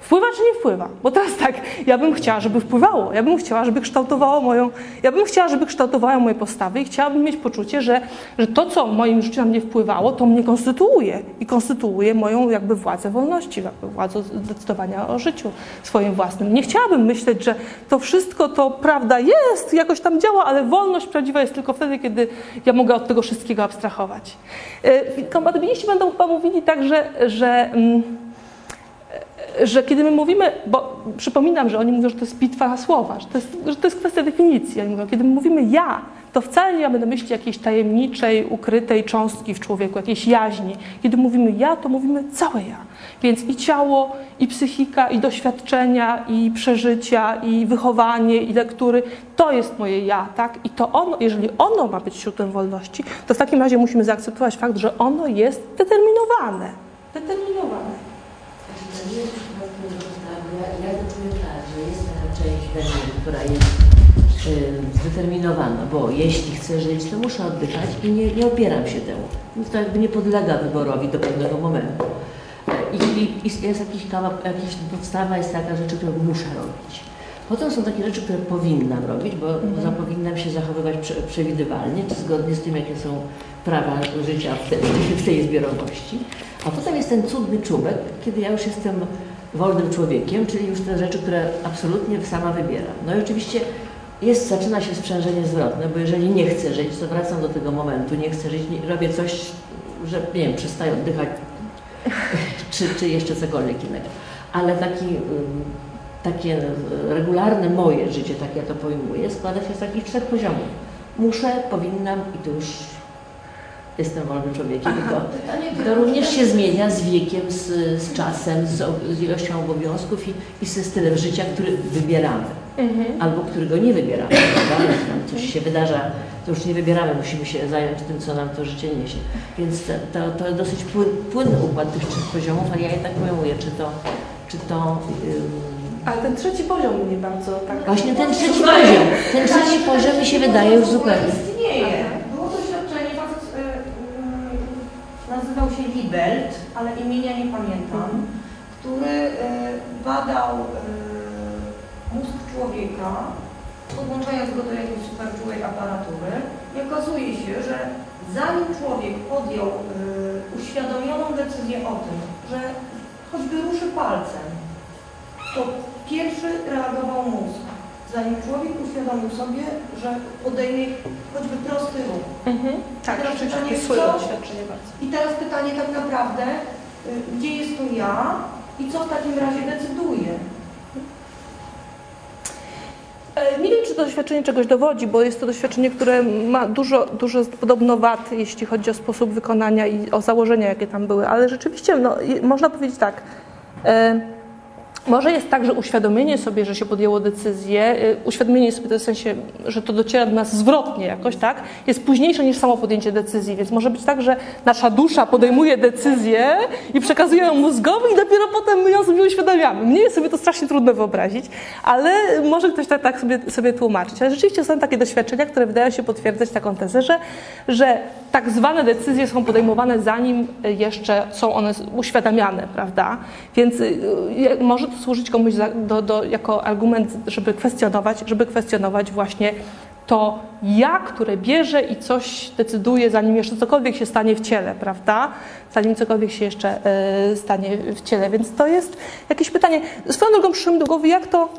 Wpływa czy nie wpływa? Bo teraz tak, ja bym chciała, żeby wpływało. Ja bym chciała, żeby kształtowało moją, ja bym chciała, żeby kształtowało moje postawy i chciałabym mieć poczucie, że, że to, co w moim życiu na mnie wpływało, to mnie konstytuuje i konstytuuje moją jakby władzę wolności, jakby władzę decydowania o życiu swoim własnym. Nie chciałabym myśleć, że to wszystko to prawda jest, jakoś tam działa, ale wolność prawdziwa jest tylko wtedy, kiedy ja mogę od tego wszystkiego abstrahować. E, kompatybiliści będą chyba mówili tak, że, że mm, że kiedy my mówimy, bo przypominam, że oni mówią, że to jest bitwa słowa, że to jest, że to jest kwestia definicji. Oni mówią, kiedy my mówimy ja, to wcale nie mamy na myśli jakiejś tajemniczej, ukrytej cząstki w człowieku, jakiejś jaźni. Kiedy mówimy ja, to mówimy całe ja. Więc i ciało, i psychika, i doświadczenia, i przeżycia, i wychowanie, i lektury, to jest moje ja, tak? I to ono, jeżeli ono ma być źródłem wolności, to w takim razie musimy zaakceptować fakt, że ono jest determinowane. Determinowane. Nie jest że ja, czuję tak, że jest taka część we mnie, która jest y, zdeterminowana, bo jeśli chcę żyć, to muszę oddychać i nie, nie opieram się temu. Więc to jakby nie podlega wyborowi do pewnego momentu. I, i, i jest jakiś kawał, jakaś podstawa jest taka rzeczy, które muszę robić. Potem są takie rzeczy, które powinnam robić, bo mhm. powinnam się zachowywać prze, przewidywalnie, czy zgodnie z tym, jakie są prawa życia w tej, w tej zbiorowości. A potem jest ten cudny czubek, kiedy ja już jestem wolnym człowiekiem, czyli już te rzeczy, które absolutnie sama wybieram. No i oczywiście jest, zaczyna się sprzężenie zwrotne, bo jeżeli nie chcę żyć, to wracam do tego momentu, nie chcę żyć, nie, robię coś, że nie wiem, przestaję oddychać, czy, czy jeszcze cokolwiek innego. Ale taki, takie regularne moje życie, tak ja to pojmuję, składa się z takich trzech poziomów. Muszę, powinnam i to już jestem wolnym człowiekiem. I to, Pytanie to również się zmienia z wiekiem, z, z czasem, z, z ilością obowiązków i, i ze stylem życia, który wybieramy. Albo którego nie wybieramy. Prawda? Nam coś się wydarza, to już nie wybieramy, musimy się zająć tym, co nam to życie niesie. Więc to, to, dosyć płyn, płynny układ tych trzech poziomów, ale ja jednak pojmuję, czy to, czy to Ale ten trzeci poziom mnie bardzo tak... Właśnie ten trzeci poziom, ten trzeci poziom mi się wydaje już zupełnie. Istnieje. Było doświadczenie, facet y, y, nazywał się Libelt, ale imienia nie pamiętam, który y, badał y, mózg człowieka, podłączając go do jakiejś superczułej aparatury. I okazuje się, że zanim człowiek podjął y, uświadomioną decyzję o tym, że choćby ruszy palcem, to pierwszy reagował mózg. Zanim człowiek uświadomił sobie, że podejmie choćby prosty ruch. Mhm. Tak, Teraz rzeczywiście pytanie, doświadczenie bardzo. I teraz pytanie tak naprawdę, y, gdzie jest tu ja i co w takim razie decyduje? Nie wiem, czy to doświadczenie czegoś dowodzi, bo jest to doświadczenie, które ma dużo, dużo podobno wad, jeśli chodzi o sposób wykonania i o założenia, jakie tam były, ale rzeczywiście no, i- można powiedzieć tak. E, może jest tak, że uświadomienie sobie, że się podjęło decyzję, e, uświadomienie sobie w sensie, że to dociera do nas zwrotnie jakoś, tak, jest późniejsze niż samo podjęcie decyzji, więc może być tak, że nasza dusza podejmuje decyzję i przekazuje ją mózgowi i dopiero potem my ją sobie uświadamiamy. Mnie jest sobie to strasznie trudno wyobrazić, ale może ktoś tak, tak sobie, sobie tłumaczyć. Ale rzeczywiście są takie doświadczenia, które wydają się potwierdzać taką tezę, że, że tak zwane decyzje są podejmowane zanim jeszcze są one uświadamiane, prawda? Więc y, y, może służyć komuś za, do, do, jako argument, żeby kwestionować, żeby kwestionować właśnie to ja, które bierze i coś decyduje, zanim jeszcze cokolwiek się stanie w ciele, prawda? Zanim cokolwiek się jeszcze y, stanie w ciele. Więc to jest jakieś pytanie. Swoją drogą przyszło mi do głowy, jak to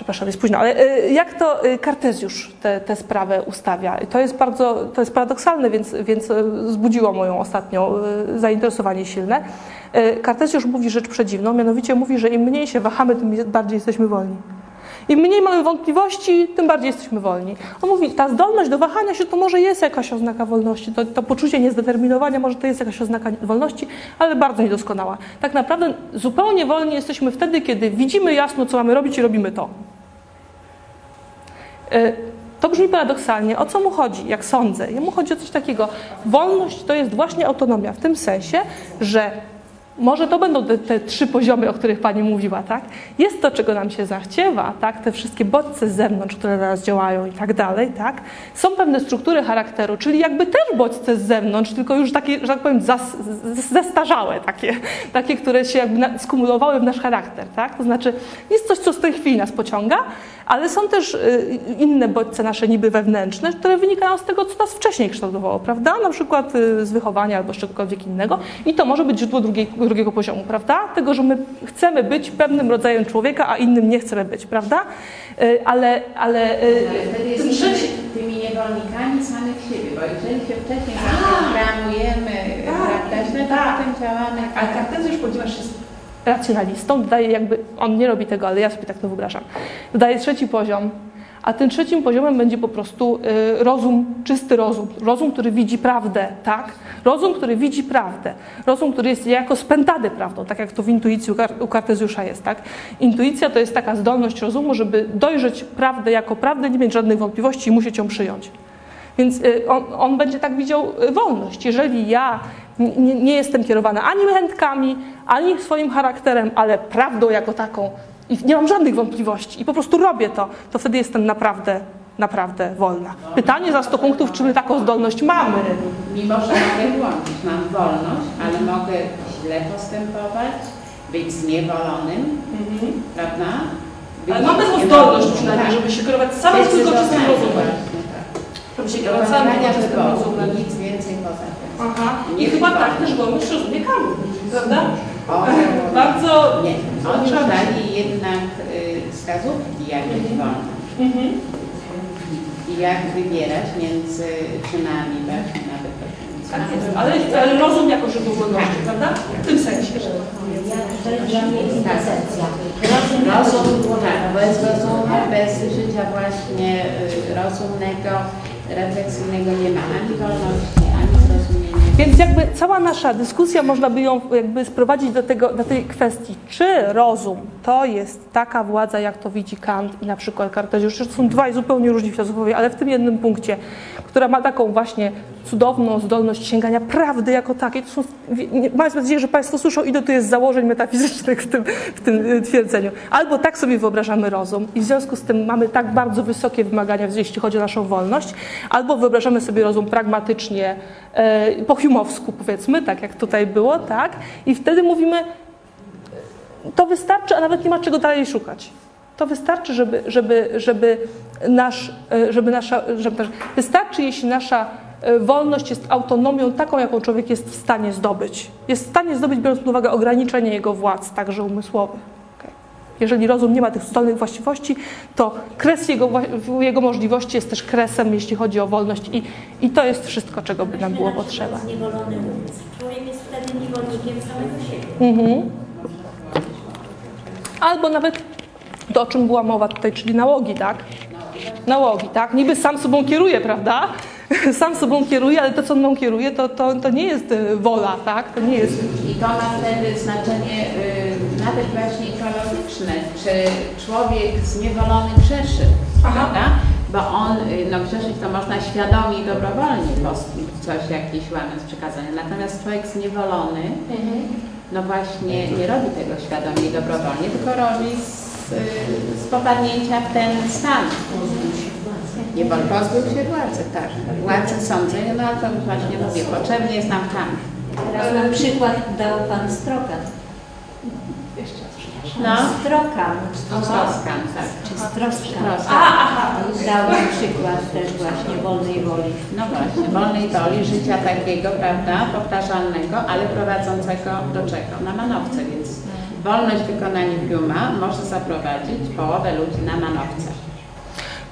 Przepraszam, jest późno, ale y, jak to y, Kartezjusz tę sprawę ustawia? To jest bardzo, to jest paradoksalne, więc, więc y, wzbudziło moją ostatnią zainteresowanie silne. Kartezjusz mówi rzecz przedziwną, mianowicie mówi, że im mniej się wahamy, tym bardziej jesteśmy wolni. Im mniej mamy wątpliwości, tym bardziej jesteśmy wolni. On mówi, ta zdolność do wahania się to może jest jakaś oznaka wolności, to, to poczucie niezdeterminowania może to jest jakaś oznaka wolności, ale bardzo niedoskonała. Tak naprawdę zupełnie wolni jesteśmy wtedy, kiedy widzimy jasno, co mamy robić i robimy to. Y, To brzmi paradoksalnie. O co mu chodzi, jak sądzę? Jemu chodzi o coś takiego. Wolność to jest właśnie autonomia, w tym sensie, że może to będą te, te trzy poziomy, o których Pani mówiła, tak? Jest to, czego nam się zachciewa, tak? Te wszystkie bodźce z zewnątrz, które nas działają i tak dalej, tak? Są pewne struktury charakteru, czyli jakby też bodźce z zewnątrz, tylko już takie, że tak powiem, zestarzałe takie, takie, które się jakby skumulowały w nasz charakter, tak? To znaczy jest coś, co z tej chwili nas pociąga, ale są też y, inne bodźce nasze niby wewnętrzne, które wynikają z tego, co nas wcześniej kształtowało, prawda? Na przykład y, z wychowania albo z czegokolwiek innego i to może być źródło drugiej, drugiego poziomu, prawda? Tego, że my chcemy być pewnym rodzajem człowieka, a innym nie chcemy być, prawda? Y, Ale, ale wtedy jesteśmy tymi niewolnikami samych siebie, bo jeżeli się wcześniej zaprogramujemy, prawda, źle, to tak. potem działamy. Ale Kartezjusz, ponieważ jest racjonalistą, dodaje jakby, on nie robi tego, ale ja sobie tak to wyobrażam, dodaje trzeci poziom, a tym trzecim poziomem będzie po prostu y, rozum, czysty rozum, rozum, który widzi prawdę, tak? Rozum, który widzi prawdę, rozum, który jest jako spętany prawdą, tak jak to w intuicji u Kar- u Kartezjusza jest, tak? Intuicja to jest taka zdolność rozumu, żeby dojrzeć prawdę jako prawdę, nie mieć żadnych wątpliwości i musieć ją przyjąć. Więc y, on, on będzie tak widział y, wolność. Jeżeli ja nie, nie jestem kierowana ani chętkami, ani swoim charakterem, ale prawdą jako taką i nie mam żadnych wątpliwości i po prostu robię to, to wtedy jestem naprawdę, naprawdę wolna. Pytanie za 100 punktów, czy my taką zdolność mamy? Mimo, że mogę błądzić, mam wolność, ale mogę źle postępować, być zniewolonym, prawda? Być Ale mamy zniewolonym, zdolność przynajmniej, tak. żeby się kierować samym tylko czystym rozumem. Tak. Się wyboru rozumem. i nic więcej poza tym. Aha. I Nie chyba tak też wolność rozumie karmy, prawda? O, Bardzo... Nie, oni dali jednak y, wskazówki, jak być wolnym. Mhm. I jak wybierać między czynami właśnie nawet Tak jest, ale, ale rozum jako źródło wolności, prawda? W tym sensie. że- to jest dla mnie. Rozum, Rozum, tak, bez rozumu, bez życia właśnie y, rozumnego, refleksyjnego nie ma ani wolności, ani zrozumienia. Więc jakby cała nasza dyskusja można by ją jakby sprowadzić do, tego, do tej kwestii, czy rozum to jest taka władza, jak to widzi Kant i na przykład Kartezjusz, to są dwaj zupełnie różni filozofowie, ale w tym jednym punkcie, która ma taką właśnie cudowną zdolność sięgania prawdy jako takiej. To są, mając nadzieję, że Państwo słyszą, ile tu jest założeń metafizycznych w tym, w tym y, twierdzeniu. Albo tak sobie wyobrażamy rozum i w związku z tym mamy tak bardzo wysokie wymagania, jeśli chodzi o naszą wolność, albo wyobrażamy sobie rozum pragmatycznie, e, po humowsku powiedzmy, tak jak tutaj było, tak? I wtedy mówimy, to wystarczy, a nawet nie ma czego dalej szukać. To wystarczy, żeby, żeby, żeby, nasz, e, żeby nasza, żeby, wystarczy, jeśli nasza e, wolność jest autonomią taką, jaką człowiek jest w stanie zdobyć. Jest w stanie zdobyć, biorąc pod uwagę ograniczenie jego władz, także umysłowych. Jeżeli rozum nie ma tych zdolnych właściwości, to kres jego, jego możliwości jest też kresem, jeśli chodzi o wolność i, i to jest wszystko, czego by nam było potrzeba. Człowiek jest wtedy niewolnikiem samego siebie. Mhm. Albo nawet to, o czym była mowa tutaj, czyli nałogi, tak? Nałogi, tak? Niby sam sobą kieruje, prawda? Sam sobą kieruje, ale to, co mną kieruje, to, to, to nie jest y, wola, tak? To nie jest... I to ma wtedy znaczenie y, nawet właśnie ekologiczne, czy człowiek zniewolony grzeszy, prawda? Bo on, y, no grzeszyć to można świadomie i dobrowolnie, bo coś jakieś łamiąc przykazania. Natomiast człowiek zniewolony, no właśnie nie robi tego świadomie i dobrowolnie, tylko robi z, y, z popadnięcia w ten stan. Nie wol- pozbył się władzy, tak. Władzy sądzenia, no to już właśnie mówię, potrzebny jest nam Kant. Teraz na przykład dał pan Strokan. No. Strokan. Stroskan, tak. Czy. Dał na przykład też właśnie wolnej woli. No właśnie, wolnej woli, życia takiego, prawda, powtarzalnego, ale prowadzącego do czego? Na manowce, więc wolność w wykonaniu Huma może zaprowadzić połowę ludzi na manowce.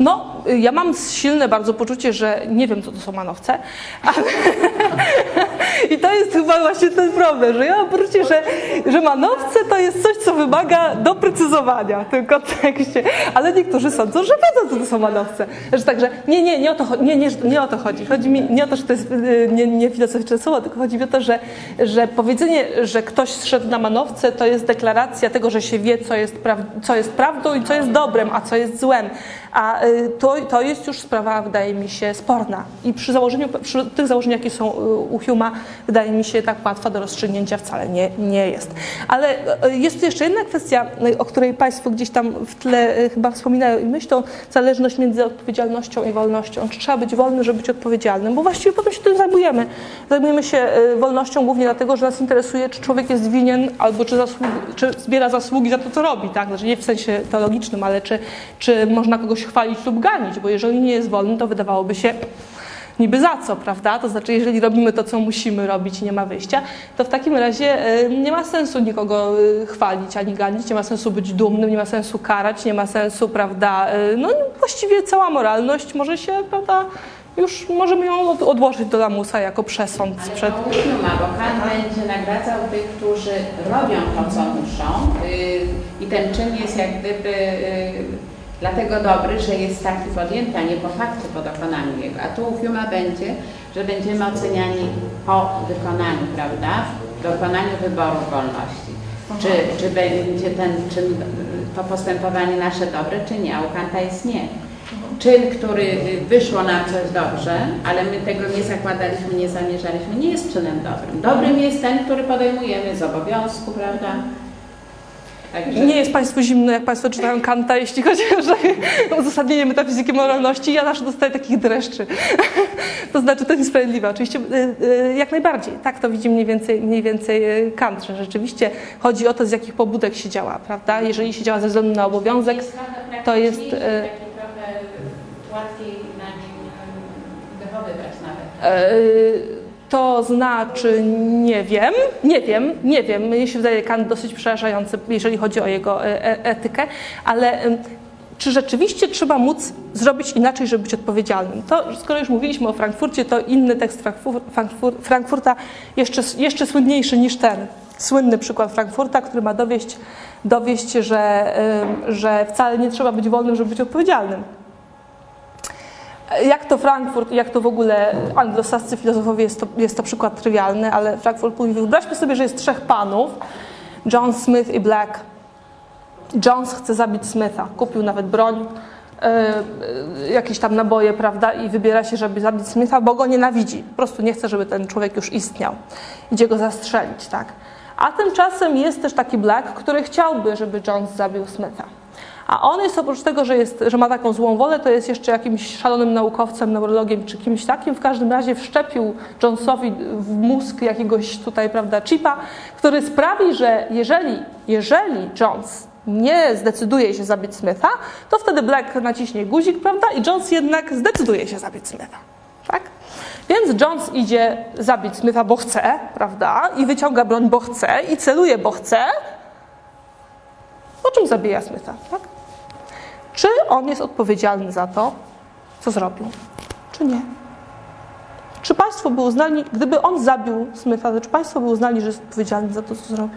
No, ja mam silne bardzo poczucie, że nie wiem, co to są manowce. Ale... I to jest chyba właśnie ten problem, że ja mam poczucie, że, że manowce to jest coś, co wymaga doprecyzowania w tym kontekście. Ale niektórzy sądzą, że wiedzą, co to są manowce. Że także, nie, nie, nie o to, nie, nie, nie o to chodzi. Chodzi mi nie o to, że to jest y, nie, nie filozoficzne słowo, tylko chodzi mi o to, że, że powiedzenie, że ktoś zszedł na manowce, to jest deklaracja tego, że się wie, co jest, praw, co jest prawdą i co jest dobrem, a co jest złem. A y, to, to jest już sprawa, wydaje mi się, sporna. I przy, założeniu, przy tych założeniach, jakie są y, u Huma, wydaje mi się, tak łatwa do rozstrzygnięcia wcale nie, nie jest. Ale y, jest tu jeszcze jedna kwestia, y, o której Państwo gdzieś tam w tle chyba wspominają i myślą, zależność między odpowiedzialnością i wolnością. Czy trzeba być wolnym, żeby być odpowiedzialnym? Bo właściwie potem się tym zajmujemy. Zajmujemy się wolnością głównie dlatego, że nas interesuje, czy człowiek jest winien, albo czy, zasług, czy zbiera zasługi za to, co robi. Tak? Znaczy nie w sensie teologicznym, ale czy, czy można kogoś chwalić lub bo jeżeli nie jest wolny, to wydawałoby się niby za co, prawda? To znaczy, jeżeli robimy to, co musimy robić i nie ma wyjścia, to w takim razie y, nie ma sensu nikogo y, chwalić ani ganić, nie ma sensu być dumnym, nie ma sensu karać, nie ma sensu, prawda? y, No właściwie cała moralność może się, prawda? Już możemy ją od- odłożyć do lamusa jako przesąd Ale sprzed to Huma, bo Kant będzie nagradzał tych, którzy robią to, co muszą y, i ten czyn jest jak gdyby y, dlatego dobry, że jest taki podjęty, a nie po fakcie, po dokonaniu jego. A tu u Huma będzie, że będziemy oceniani po wykonaniu, prawda? W dokonaniu wyboru wolności. Czy, czy będzie ten czyn, to postępowanie nasze dobre, czy nie, a u Kanta jest nie. Czyn, który wyszło nam coś dobrze, ale my tego nie zakładaliśmy, nie zamierzaliśmy, nie jest czynem dobrym. Dobrym jest ten, który podejmujemy z obowiązku, prawda? Także Nie jest Państwu zimno, jak Państwo czytają Kanta, jeśli chodzi o uzasadnienie metafizyki moralności. Ja zawsze dostaję takich dreszczy. to znaczy, to niesprawiedliwe. Oczywiście y, y, jak najbardziej. Tak to widzi mniej więcej, mniej więcej y, Kant, że rzeczywiście chodzi o to, z jakich pobudek się działa, prawda? Jeżeli się działa ze względu na obowiązek, to jest, praktyczniejszy, taki trochę łatwiej na nim wychowywać nawet. To znaczy nie wiem, nie wiem, nie wiem. Mnie się wydaje Kant dosyć przerażający, jeżeli chodzi o jego e, e, etykę, ale czy rzeczywiście trzeba móc zrobić inaczej, żeby być odpowiedzialnym? To, skoro już mówiliśmy o Frankfurcie, to inny tekst Frankfur, Frankfur, Frankfurta, jeszcze, jeszcze słynniejszy niż ten. Słynny przykład Frankfurta, który ma dowieść, dowieść że, że wcale nie trzeba być wolnym, żeby być odpowiedzialnym. Jak to Frankfurt, jak to w ogóle anglosascy filozofowie, jest to, jest to przykład trywialny, ale Frankfurt mówi, wyobraźmy sobie, że jest trzech panów, John, Smith i Black. Jones chce zabić Smitha, kupił nawet broń, e, jakieś tam naboje, prawda, i wybiera się, żeby zabić Smitha, bo go nienawidzi. Po prostu nie chce, żeby ten człowiek już istniał. Idzie go zastrzelić, tak. A tymczasem jest też taki Black, który chciałby, żeby Jones zabił Smitha. A on jest oprócz tego, że, jest, że ma taką złą wolę, to jest jeszcze jakimś szalonym naukowcem, neurologiem czy kimś takim. W każdym razie wszczepił Jonesowi w mózg jakiegoś tutaj, prawda, chipa, który sprawi, że jeżeli, jeżeli Jones nie zdecyduje się zabić Smitha, to wtedy Black naciśnie guzik, prawda, i Jones jednak zdecyduje się zabić Smitha. Tak? Więc Jones idzie zabić Smitha, bo chce, prawda, i wyciąga broń, bo chce, i celuje, bo chce, po czym zabija Smitha, tak? Czy on jest odpowiedzialny za to, co zrobił, czy nie? Czy państwo by uznali, gdyby on zabił Smitha, to czy państwo by uznali, że jest odpowiedzialny za to, co zrobił?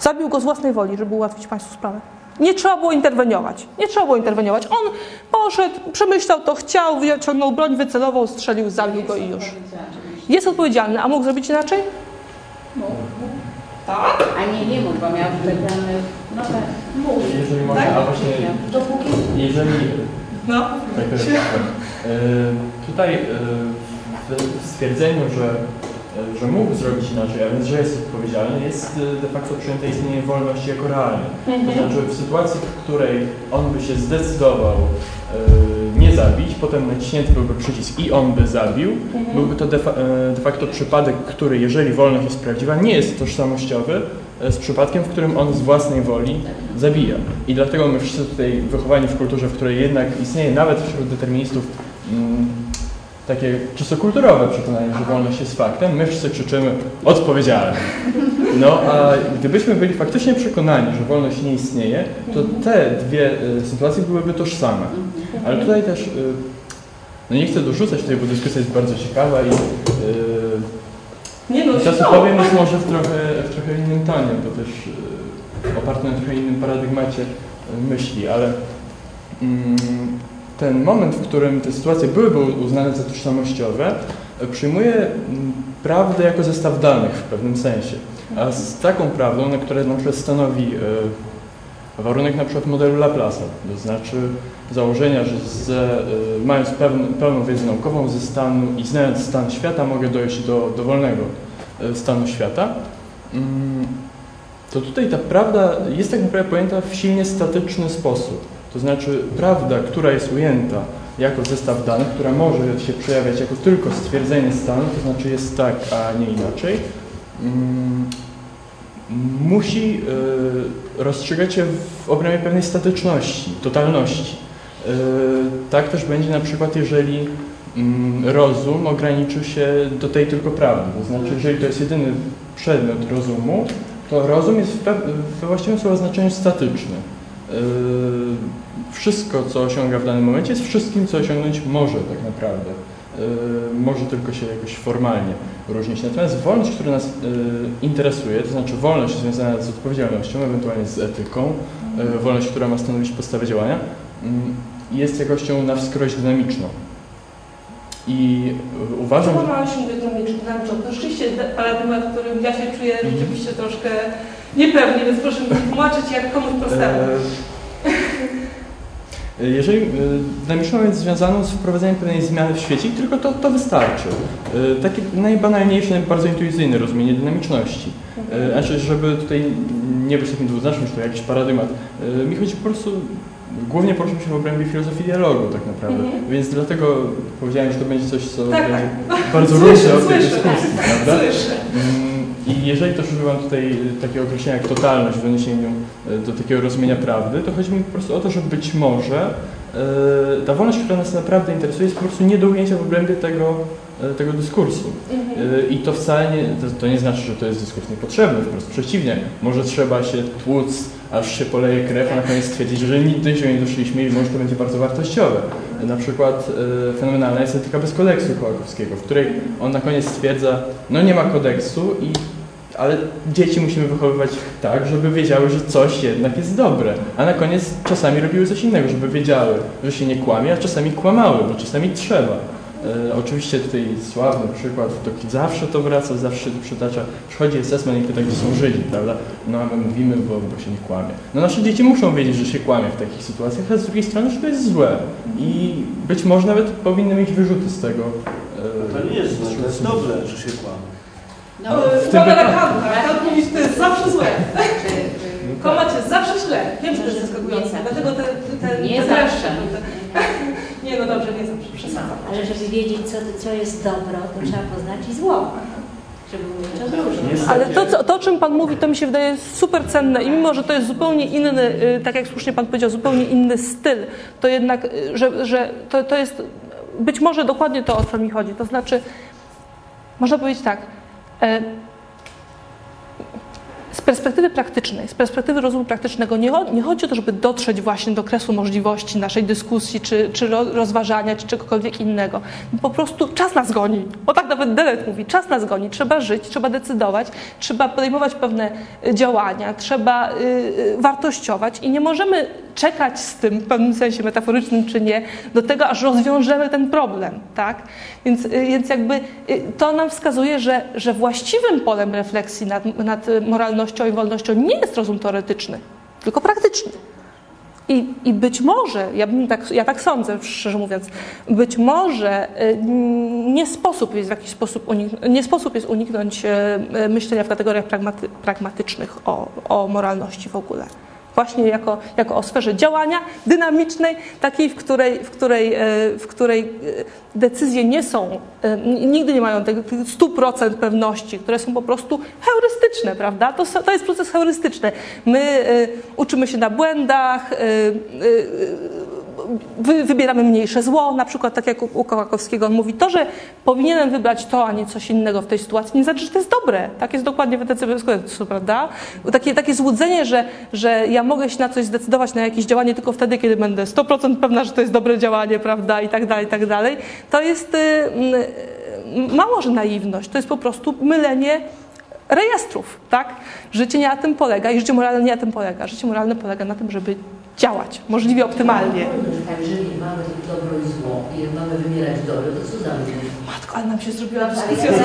Zabił go z własnej woli, żeby ułatwić państwu sprawę. Nie trzeba było interweniować. Nie trzeba było interweniować. On poszedł, przemyślał to, chciał, wyciągnął broń, wycelował, strzelił, zabił go i już. Jest odpowiedzialny, a mógł zrobić inaczej? Tak. A nie, nie mógł, bo miał wybrane, no tak, mógł. Jeżeli można, Tak? a właśnie, Dopóki jeżeli, No. tak, tak, tak. E, tutaj e, w stwierdzeniu, że, e, że mógł zrobić inaczej, a więc, że jest odpowiedzialny, jest de facto przyjęte istnienie wolności jako realne. To znaczy w sytuacji, w której on by się zdecydował nie zabić, potem naciśnięty byłby przycisk i on by zabił, byłby to de, e, de facto przypadek, który, jeżeli wolność jest prawdziwa, nie jest tożsamościowy e, z przypadkiem, w którym on z własnej woli zabija. I dlatego my wszyscy tutaj wychowani w kulturze, w której jednak istnieje nawet wśród deterministów mm, takie czysto kulturowe przekonanie, że wolność jest faktem, my wszyscy krzyczymy odpowiedzialny. No a gdybyśmy byli faktycznie przekonani, że wolność nie istnieje, to te dwie y, sytuacje byłyby tożsame. Ale tutaj też, y, no nie chcę dorzucać tutaj, bo dyskusja jest bardzo ciekawa i y, Nie no, to, co śmiało. powiem, jest może w trochę, w trochę innym tonie, bo też y, oparte na trochę innym paradygmacie myśli, ale mm, ten moment, w którym te sytuacje byłyby uznane za tożsamościowe, y, przyjmuje mm, prawdę jako zestaw danych w pewnym sensie. A z taką prawdą, na której na przykład stanowi y, warunek na przykład modelu Laplace'a, to znaczy założenia, że ze, y, mając pełn, pełną wiedzę naukową ze stanu i znając stan świata, mogę dojść do dowolnego stanu świata, mm, to tutaj ta prawda jest tak naprawdę pojęta w silnie statyczny sposób. To znaczy prawda, która jest ujęta jako zestaw danych, która może się przejawiać jako tylko stwierdzenie stanu, to znaczy jest tak, a nie inaczej, mm, musi y, rozstrzygać się w obrębie pewnej statyczności, totalności. Y, tak też będzie na przykład, jeżeli mm, rozum ograniczy się do tej tylko prawdy. To znaczy, jeżeli to jest jedyny przedmiot rozumu, to rozum jest we właściwym słowa znaczeniu statyczny. Wszystko, co osiąga w danym momencie, jest wszystkim, co osiągnąć może tak naprawdę. Y, Może tylko się jakoś formalnie różnić. Natomiast wolność, która nas y, interesuje, to znaczy wolność związana z odpowiedzialnością, ewentualnie z etyką, y, wolność, która ma stanowić podstawę działania, mm, jest jakością na wskroś dynamiczną. I uważam, Co ma się dynamiczną? To rzeczywiście paradygmat, w którym ja się czuję rzeczywiście troszkę niepewnie, więc proszę mi tłumaczyć, jak komuś postępować. E, Jeżeli e, dynamiczną jest związaną z wprowadzeniem pewnej zmiany w świecie, tylko to, to wystarczy. E, Takie najbanalniejsze, bardzo intuicyjne rozumienie dynamiczności. E, Znaczy, żeby tutaj nie być takim dwuznacznym, że to jakiś paradygmat. e, Mi chodzi po prostu, głównie poruszam się w obrębie filozofii dialogu tak naprawdę. Mhm. Więc dlatego powiedziałem, że to będzie coś, co Tak, będzie tak. bardzo różne od tej dyskusji, prawda? Słyszę. I jeżeli też używam tutaj y, takiego określenia jak totalność w odniesieniu y, do takiego rozumienia prawdy, to chodzi mi po prostu o to, że być może y, ta wolność, która nas naprawdę interesuje, jest po prostu nie do ujęcia w obrębie tego, tego dyskursu. Y, I to wcale nie, to, to nie znaczy, że to jest dyskurs niepotrzebny, wprost przeciwnie. Może trzeba się tłuc, aż się poleje krew, a na koniec stwierdzić, że nigdy niczego nie doszliśmy i może to będzie bardzo wartościowe. Na przykład y, fenomenalna jest etyka bez kodeksu Kołakowskiego, w której on na koniec stwierdza, no nie ma kodeksu i Ale dzieci musimy wychowywać tak, żeby wiedziały, że coś jednak jest dobre. A na koniec czasami robiły coś innego, żeby wiedziały, że się nie kłamie, a czasami kłamały, bo czasami trzeba. E, oczywiście tutaj sławny przykład, to zawsze to wraca, zawsze to przytacza. Przychodzi assessment i pyta, gdzie są Żydzi, prawda? No a my mówimy, bo, bo się nie kłamie. No nasze dzieci muszą wiedzieć, że się kłamie w takich sytuacjach, a z drugiej strony, że to jest złe. I być może nawet powinny mieć wyrzuty z tego. e, To nie jest złe, to jest dobre, że się kłamie. No, w tym wypadku. Kant mówi, że to jest zawsze złe. czy, y, Kłamać jest zawsze źle. Wiem, że to jest Nie zaskakujące, dlatego te, te, Nie te zawsze. Nie, no dobrze, nie zawsze, przesadzam. Ale żeby wiedzieć, co, co jest dobro, to trzeba poznać i zło. Ale to, co, to, o czym Pan mówi, to mi się wydaje super cenne i mimo, że to jest zupełnie inny, y, tak jak słusznie Pan powiedział, zupełnie inny styl, to jednak, y, że, że to, to jest być może dokładnie to, o co mi chodzi. To znaczy, można powiedzieć tak, e, z perspektywy praktycznej, z perspektywy rozumu praktycznego nie, nie chodzi o to, żeby dotrzeć właśnie do kresu możliwości naszej dyskusji, czy, czy ro- rozważania, czy czegokolwiek innego. Po prostu czas nas goni. O tak nawet Delet mówi, czas nas goni. Trzeba żyć, trzeba decydować, trzeba podejmować pewne y, działania, trzeba y, y, wartościować i nie możemy czekać z tym, w pewnym sensie metaforycznym czy nie, do tego, aż rozwiążemy ten problem, tak? Więc, więc jakby to nam wskazuje, że, że właściwym polem refleksji nad, nad y, moralnością i wolnością nie jest rozum teoretyczny, tylko praktyczny. I, I być może, ja, tak, ja tak sądzę, szczerze mówiąc, być może y, nie sposób jest w jakiś sposób, unik- nie sposób jest uniknąć y, y, myślenia w kategoriach pragmaty, pragmatycznych o, o moralności w ogóle. Właśnie jako, jako o sferze działania dynamicznej, takiej, w której, w której, y, w której y, decyzje nie są, n- nigdy nie mają tych tych 100% pewności, które są po prostu heurystyczne, prawda? To, to jest proces heurystyczny. My uczymy się na błędach, wy, wybieramy mniejsze zło, na przykład tak jak u, u Kołakowskiego on mówi, to, że powinienem wybrać to, a nie coś innego w tej sytuacji, nie znaczy, że to jest dobre. Tak jest dokładnie w bez kodeksu, prawda? Takie, takie złudzenie, że, że ja mogę się na coś zdecydować, na jakieś działanie tylko wtedy, kiedy będę 100% pewna, że to jest dobre działanie, prawda, i tak dalej, i tak dalej, to jest y, y, mało, że naiwność, to jest po prostu mylenie rejestrów, tak? Życie nie na tym polega i życie moralne nie na tym polega. Życie moralne polega na tym, żeby działać możliwie optymalnie. Tak, jeżeli mamy dobro i zło i jak mamy wymierać dobro, to co za? Matko, ale nam się zrobiła dyskusja.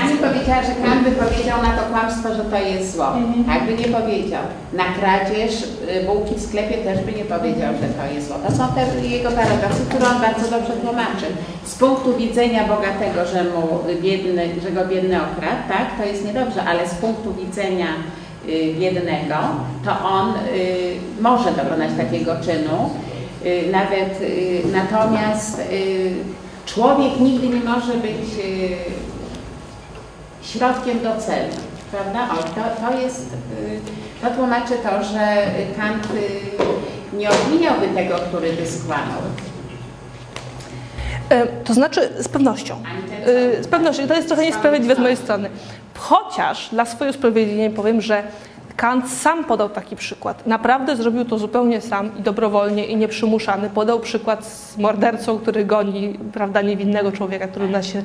Pani powiedziała, że Kant by powiedział na to kłamstwo, że to jest zło. Tak by nie powiedział. Na kradzież y, bułki w sklepie też by nie powiedział, że to jest zło. To są te jego paragrafy, które on bardzo dobrze tłumaczy. Z punktu widzenia bogatego, że mu biedny, że go biedny okradł, tak, to jest niedobrze, ale z punktu widzenia y, biednego, to on y, może dokonać takiego czynu. Y, Nawet natomiast człowiek nigdy nie może być środkiem do celu, prawda? O, to, to jest, to tłumaczy to, że Kant nie odmieniałby tego, który by skłamał. E, To znaczy z pewnością. E, Z pewnością. To jest trochę niesprawiedliwe z mojej strony. Chociaż dla swojego usprawiedliwienia powiem, że Kant sam podał taki przykład. Naprawdę zrobił to zupełnie sam i dobrowolnie i nieprzymuszany. Podał przykład z mordercą, który goni prawda, niewinnego człowieka, który na się...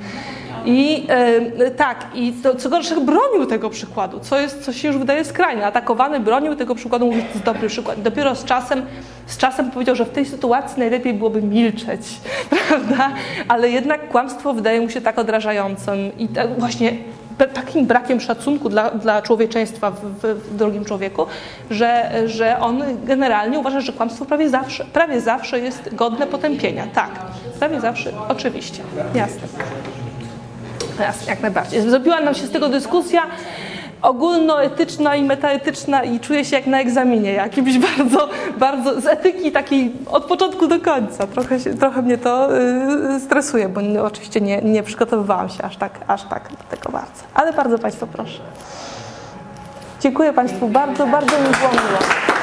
I e, tak, i to, co gorsze, bronił tego przykładu, co, jest, co się już wydaje skrajne. Atakowany bronił tego przykładu, mówi, że to jest dobry przykład. Dopiero z czasem, z czasem powiedział, że w tej sytuacji najlepiej byłoby milczeć, prawda? Ale jednak kłamstwo wydaje mu się tak odrażającym i tak właśnie takim brakiem szacunku dla, dla człowieczeństwa w, w, drugim człowieku, że, że on generalnie uważa, że kłamstwo prawie zawsze, prawie zawsze jest godne potępienia. Tak, prawie zawsze, oczywiście, jasne. Jasne, jak najbardziej. Zrobiła nam się z tego dyskusja ogólnoetyczna i metaetyczna i czuję się jak na egzaminie jakimś bardzo, bardzo z etyki takiej od początku do końca. Trochę, się, trochę mnie to yy, stresuje, bo oczywiście nie, nie przygotowywałam się aż tak, aż tak do tego bardzo. Ale bardzo Państwa proszę. Dziękuję Państwu bardzo, bardzo mi było miło.